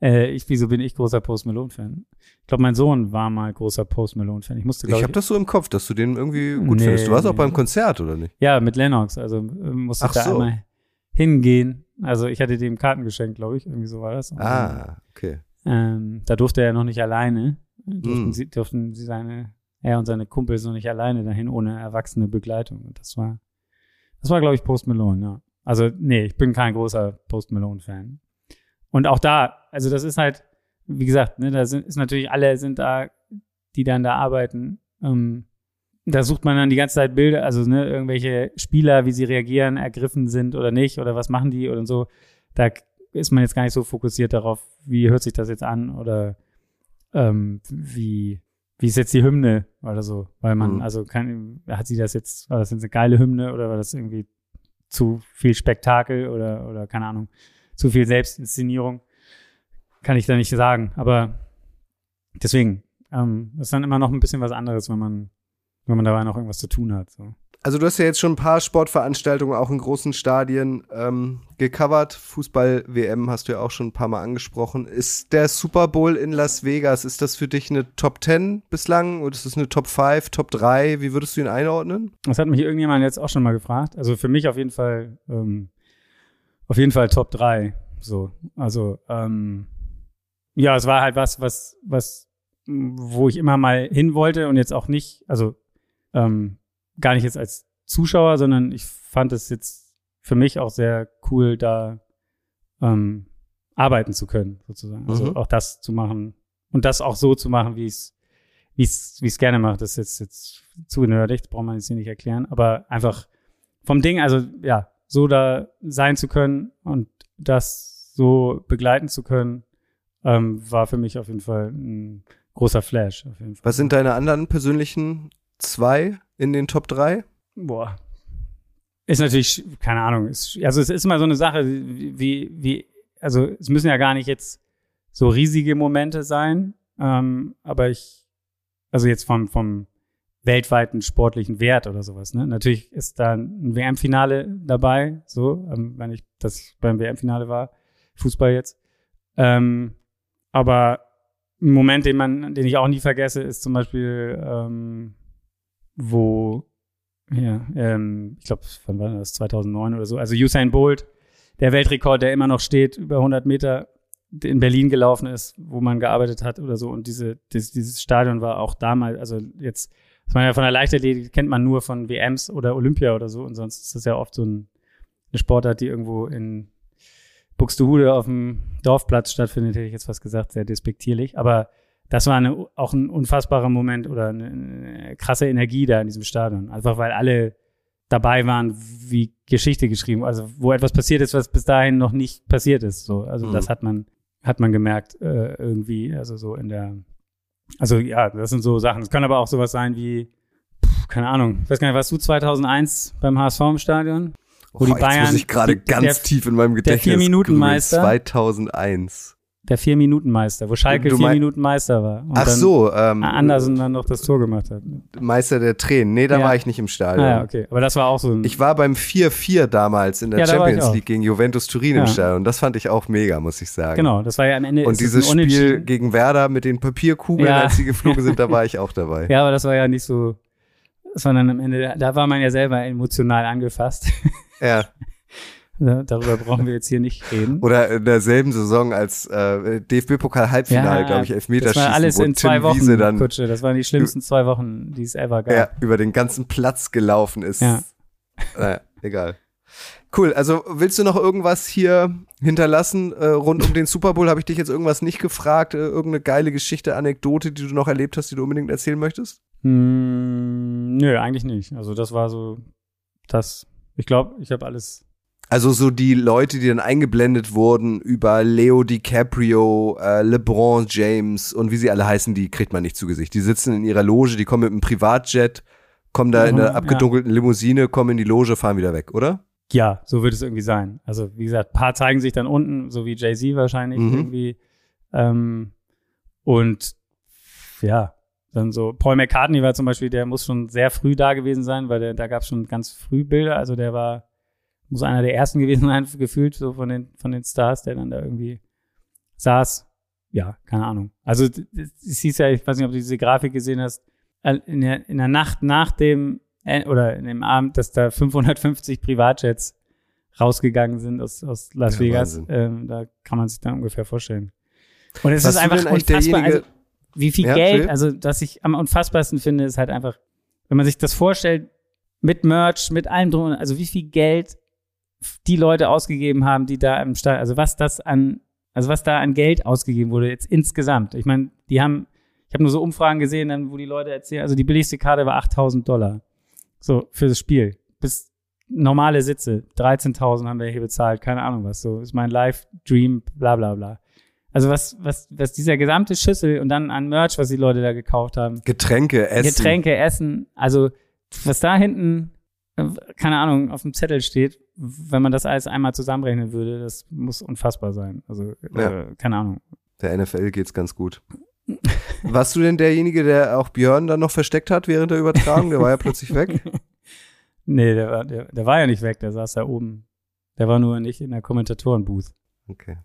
Speaker 7: Äh, ich, wieso bin ich großer Post Malone-Fan? Ich glaube, mein Sohn war mal großer Post Malone-Fan. Ich musste,
Speaker 6: Ich
Speaker 7: glaube
Speaker 6: habe das so im Kopf, dass du den irgendwie gut
Speaker 7: Nee,
Speaker 6: findest. Du warst auch
Speaker 7: nee.
Speaker 6: beim Konzert, oder nicht?
Speaker 7: Ja, mit Lennox. Also äh, musste
Speaker 6: Ach
Speaker 7: ich da
Speaker 6: so.
Speaker 7: einmal hingehen. Also ich hatte dem Karten geschenkt, glaube ich. Irgendwie so war das. Und,
Speaker 6: Ah, okay.
Speaker 7: Ähm, da durfte er noch nicht alleine. Durften,
Speaker 6: Mm.
Speaker 7: sie, durften sie seine, er und seine Kumpels noch nicht alleine dahin, ohne erwachsene Begleitung. Und das war, das war, glaube ich, Post Malone, ja. Also, nee, ich bin kein großer Post Malone-Fan. Und auch da, also das ist halt, wie gesagt, ne, da sind, ist natürlich alle sind da, die dann da arbeiten. Ähm, da sucht man dann die ganze Zeit Bilder, also ne, irgendwelche Spieler, wie sie reagieren, ergriffen sind oder nicht, oder was machen die oder so. Da ist man jetzt gar nicht so fokussiert darauf, wie hört sich das jetzt an oder ähm, wie, wie ist jetzt die Hymne oder so. Weil man,
Speaker 6: Mhm.
Speaker 7: also kann, hat sie das jetzt, war das jetzt eine geile Hymne oder war das irgendwie zu viel Spektakel oder, oder keine Ahnung, zu viel Selbstinszenierung? Kann ich da nicht sagen. Aber deswegen, ähm, das ist dann immer noch ein bisschen was anderes, wenn man, wenn man dabei noch irgendwas zu tun hat. So.
Speaker 6: Also du hast ja jetzt schon ein paar Sportveranstaltungen auch in großen Stadien ähm, gecovert. Fußball-WM hast du ja auch schon ein paar Mal angesprochen. Ist der Super Bowl in Las Vegas, ist das für dich eine Top 10 bislang oder ist das eine Top 5, Top 3? Wie würdest du ihn einordnen?
Speaker 7: Das hat mich irgendjemand jetzt auch schon mal gefragt. Also für mich auf jeden Fall, ähm, auf jeden Fall Top 3. So, also ähm, ja, es war halt was, was, was, wo ich immer mal hin wollte und jetzt auch nicht, also ähm, gar nicht jetzt als Zuschauer, sondern ich fand es jetzt für mich auch sehr cool, da ähm, arbeiten zu können, sozusagen. Also
Speaker 6: Mhm.
Speaker 7: auch das zu machen und das auch so zu machen, wie es wie es wie es gerne macht. Das ist jetzt jetzt zu nerdig, das braucht man jetzt hier nicht erklären, aber einfach vom Ding, also ja, so da sein zu können und das so begleiten zu können, ähm, war für mich auf jeden Fall ein großer Flash. Auf jeden Fall.
Speaker 6: Was sind deine anderen persönlichen zwei in den Top 3?
Speaker 7: Boah. Ist natürlich, keine Ahnung, ist, also es ist immer so eine Sache, wie, wie, also es müssen ja gar nicht jetzt so riesige Momente sein, ähm, aber ich, also jetzt vom, vom weltweiten sportlichen Wert oder sowas, ne? Natürlich ist da ein WM-Finale dabei, so, ähm, wenn ich das beim WM-Finale war, Fußball jetzt. Ähm, aber ein Moment, den man, den ich auch nie vergesse, ist zum Beispiel, ähm, wo, ja, ähm, ich glaube, wann war das? 2009 oder so. Also Usain Bolt, der Weltrekord, der immer noch steht, über 100 Meter in Berlin gelaufen ist, wo man gearbeitet hat oder so. Und diese, dieses, dieses Stadion war auch damals, also jetzt, das man ja von der Leichtathletik kennt man nur von WMs oder Olympia oder so. Und sonst ist das ja oft so ein, eine Sportart, die irgendwo in Buxtehude auf dem Dorfplatz stattfindet, hätte ich jetzt was gesagt, sehr despektierlich. Aber das war eine, auch ein unfassbarer Moment oder eine, eine krasse Energie da in diesem Stadion. Einfach weil alle dabei waren, wie Geschichte geschrieben, also wo etwas passiert ist, was bis dahin noch nicht passiert ist. So, also
Speaker 6: Mhm.
Speaker 7: das hat man, hat man gemerkt äh, irgendwie, also so in der, also ja, das sind so Sachen. Es kann aber auch sowas sein wie, pff, keine Ahnung, ich weiß gar nicht, warst du 2001 beim HSV im Stadion? Wo die
Speaker 6: Oh, jetzt
Speaker 7: Bayern,
Speaker 6: muss ich gerade
Speaker 7: die-
Speaker 6: ganz
Speaker 7: der-
Speaker 6: tief in meinem
Speaker 7: der
Speaker 6: Gedächtnis.
Speaker 7: Vier-Minuten-Meister.
Speaker 6: grübeln. 2001.
Speaker 7: Der Vier-Minuten-Meister, wo Schalke vier Minuten Meister war. Und
Speaker 6: Ach
Speaker 7: dann
Speaker 6: so, ähm,
Speaker 7: Andersen dann noch das Tor gemacht hat.
Speaker 6: Meister der Tränen. Nee, da
Speaker 7: Ja.
Speaker 6: war ich nicht im Stadion.
Speaker 7: Ah, ja, okay. Aber das war auch so ein.
Speaker 6: Ich war beim 4-4 damals in der
Speaker 7: Ja,
Speaker 6: Champions. League gegen Juventus Turin im
Speaker 7: Ja.
Speaker 6: Stadion. Das fand ich auch mega, muss ich sagen.
Speaker 7: genau, das war ja am Ende.
Speaker 6: Und dieses Spiel gegen Werder mit den Papierkugeln, als sie geflogen sind, da war ich auch dabei.
Speaker 7: Ja, aber das war ja nicht so. Sondern am Ende, da war man ja selber emotional angefasst.
Speaker 6: Ja.
Speaker 7: Da- Darüber brauchen wir jetzt hier nicht reden.
Speaker 6: Oder in derselben Saison als äh, DFB-Pokal-Halbfinale, glaube ich,
Speaker 7: Das
Speaker 6: Elfmeterschießen,
Speaker 7: war alles in
Speaker 6: Tim
Speaker 7: zwei Wochen,
Speaker 6: Wiese dann
Speaker 7: Kutsche. Das waren die schlimmsten zwei Wochen, die es ever gab.
Speaker 6: ja, über den ganzen Platz gelaufen ist.
Speaker 7: Ja.
Speaker 6: Naja, egal. Cool, also willst du noch irgendwas hier hinterlassen äh, rund um den Super Bowl? Habe ich dich jetzt irgendwas nicht gefragt? Äh, irgendeine geile Geschichte, Anekdote, die du noch erlebt hast, die du unbedingt erzählen möchtest?
Speaker 7: Hm, nö, eigentlich nicht. Also das war so das. Ich glaube, ich habe alles.
Speaker 6: Also so die Leute, die dann eingeblendet wurden über Leo DiCaprio, äh, LeBron James und wie sie alle heißen, die kriegt man nicht zu Gesicht. Die sitzen in ihrer Loge, die kommen mit einem Privatjet, kommen da in
Speaker 7: Mhm,
Speaker 6: einer
Speaker 7: ja.
Speaker 6: abgedunkelten Limousine, kommen in die Loge, fahren wieder weg, oder?
Speaker 7: Ja, so wird es irgendwie sein. Also wie gesagt, ein paar zeigen sich dann unten, so wie Jay-Z wahrscheinlich
Speaker 6: Mhm.
Speaker 7: irgendwie. Ähm, und ja, dann so, Paul McCartney war zum Beispiel, der muss schon sehr früh da gewesen sein, weil der, da gab es schon ganz früh Bilder. Also der war, muss einer der ersten gewesen sein, gefühlt, so von den, von den Stars, der dann da irgendwie saß. Ja, keine Ahnung. Also es hieß ja, ich weiß nicht, ob du diese Grafik gesehen hast, äh, in der, in der Nacht nach dem, äh, oder in dem Abend, dass da 550 Privatjets rausgegangen sind aus, aus Las
Speaker 6: Ja,
Speaker 7: Vegas. Ähm, da kann man sich dann ungefähr vorstellen. Und es
Speaker 6: Warst
Speaker 7: ist einfach unfassbar. Also, wie viel
Speaker 6: Ja,
Speaker 7: Geld, also was ich am unfassbarsten finde, ist halt einfach, wenn man sich das vorstellt, mit Merch, mit allem drum, also wie viel Geld die Leute ausgegeben haben, die da im Stall, also was das an, also was da an Geld ausgegeben wurde jetzt insgesamt. Ich meine, die haben, ich habe nur so Umfragen gesehen, wo die Leute erzählen, also die billigste Karte war 8000 Dollar. So, für das Spiel. Bis normale Sitze, 13.000 haben wir hier bezahlt, keine Ahnung was, so ist mein Live-Dream, bla bla bla. Also was, was, was dieser gesamte Schüssel und dann an Merch, was die Leute da gekauft haben,
Speaker 6: Getränke, Essen.
Speaker 7: Getränke, Essen, also was da hinten, keine Ahnung, auf dem Zettel steht, wenn man das alles einmal zusammenrechnen würde, das muss unfassbar sein. Also,
Speaker 6: Ja.
Speaker 7: äh, keine Ahnung.
Speaker 6: Der NFL geht's ganz gut. Warst du denn derjenige, der auch Björn dann noch versteckt hat während der Übertragung? Der war ja plötzlich weg.
Speaker 7: Nee, der war, der, der war ja nicht weg, der saß da oben. Der war nur nicht in der Kommentatorenbooth.
Speaker 6: Okay.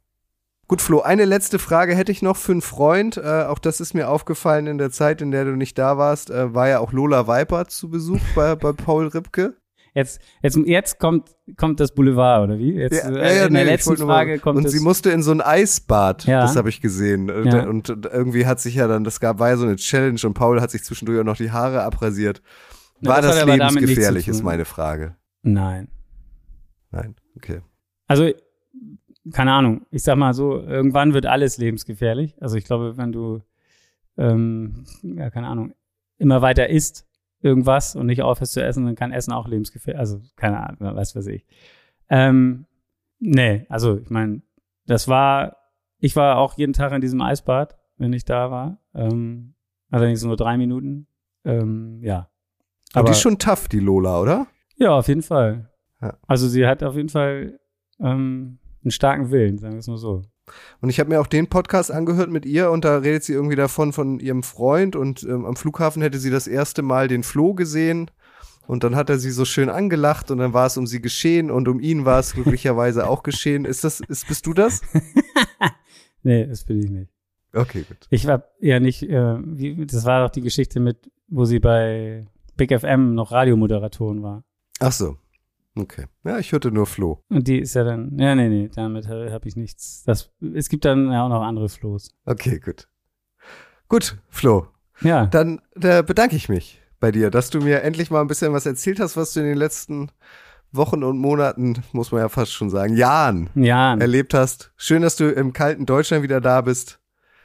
Speaker 6: Gut, Flo, eine letzte Frage hätte ich noch für einen Freund. Äh, auch das ist mir aufgefallen in der Zeit, in der du nicht da warst, äh, war ja auch Lola Viper zu Besuch bei, bei Paul Ripke.
Speaker 7: Jetzt, jetzt, jetzt kommt, kommt das Boulevard, oder wie? Jetzt, äh, in
Speaker 6: nee,
Speaker 7: der
Speaker 6: ich
Speaker 7: letzten Frage kommt
Speaker 6: Und
Speaker 7: es.
Speaker 6: sie musste in so ein Eisbad,
Speaker 7: Ja.
Speaker 6: das habe ich gesehen.
Speaker 7: Ja.
Speaker 6: Und, und irgendwie hat sich ja dann, das gab, war ja so eine Challenge und Paul hat sich zwischendurch auch noch die Haare abrasiert. War
Speaker 7: das
Speaker 6: das, lebensgefährlich, ist meine Frage.
Speaker 7: Nein.
Speaker 6: Nein, okay.
Speaker 7: Also, keine Ahnung. Ich sag mal so, irgendwann wird alles lebensgefährlich. Also ich glaube, wenn du, ähm, ja, keine Ahnung, immer weiter isst irgendwas und nicht aufhörst zu essen, dann kann Essen auch lebensgefährlich. Also, keine Ahnung, was weiß ich. Ähm, nee, also ich meine, das war, ich war auch jeden Tag in diesem Eisbad, wenn ich da war. Ähm, allerdings nur drei Minuten. Ähm, ja.
Speaker 6: Aber die ist schon tough, die Lola, oder?
Speaker 7: Ja, auf jeden Fall.
Speaker 6: Ja.
Speaker 7: Also sie hat auf jeden Fall ähm, einen starken Willen, sagen wir es mal so.
Speaker 6: Und ich habe mir auch den Podcast angehört mit ihr und da redet sie irgendwie davon von ihrem Freund und ähm, am Flughafen hätte sie das erste Mal den Flo gesehen und dann hat er sie so schön angelacht und dann war es um sie geschehen und um ihn war es glücklicherweise auch geschehen. Ist das, ist, bist du das?
Speaker 7: Nee, das bin ich nicht.
Speaker 6: Okay, gut.
Speaker 7: Ich war ja nicht, äh, wie, das war doch die Geschichte mit, wo sie bei Big FM noch Radiomoderatorin war.
Speaker 6: Ach so. Okay. Ja, ich hörte nur Flo.
Speaker 7: Und die ist ja dann, ja, nee, nee, damit habe hab ich nichts. Das, es gibt dann ja auch noch andere Flows.
Speaker 6: Okay, gut. Gut, Flo.
Speaker 7: Ja,
Speaker 6: Dann äh, bedanke ich mich bei dir, dass du mir endlich mal ein bisschen was erzählt hast, was du in den letzten Wochen und Monaten, muss man ja fast schon sagen, Jahren
Speaker 7: ja,
Speaker 6: erlebt hast. Schön, dass du im kalten Deutschland wieder da bist.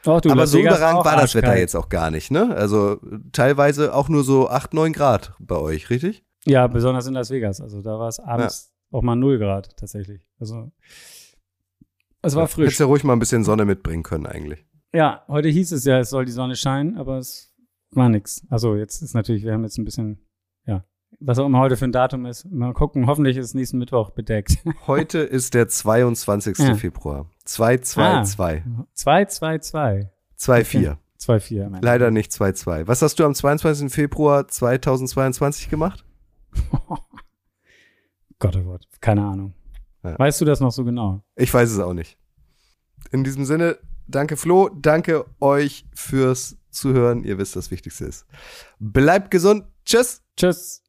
Speaker 7: Doch, du,
Speaker 6: Aber
Speaker 7: Las
Speaker 6: so
Speaker 7: Vegas
Speaker 6: überragend war das Wetter jetzt auch gar nicht, ne? Also teilweise auch nur so 8, 9 Grad bei euch, richtig?
Speaker 7: Ja, besonders in Las Vegas. Also da war es abends auch mal 0 Grad tatsächlich. Also es war frisch.
Speaker 6: Hättest ja ruhig mal ein bisschen Sonne mitbringen können eigentlich.
Speaker 7: Ja, heute hieß es ja, es soll die Sonne scheinen, aber es war nix. Also jetzt ist natürlich, wir haben jetzt ein bisschen, ja, was auch immer heute für ein Datum ist. Mal gucken, hoffentlich ist nächsten Mittwoch bedeckt.
Speaker 6: Heute ist der 22.
Speaker 7: Ja.
Speaker 6: Februar. 2, 2,
Speaker 7: Ah.
Speaker 6: 2.
Speaker 7: 2, 2, 2.
Speaker 6: 2, 4.
Speaker 7: 2, 4. mein
Speaker 6: Leider nicht 2, 2. Was hast du am 22. Februar 2022 gemacht?
Speaker 7: Gott, oh Gott, keine Ahnung.
Speaker 6: Ja.
Speaker 7: Weißt du das noch so genau?
Speaker 6: Ich weiß es auch nicht. In diesem Sinne, danke Flo, danke euch fürs Zuhören. Ihr wisst, das Wichtigste ist. Bleibt gesund. Tschüss.
Speaker 7: Tschüss.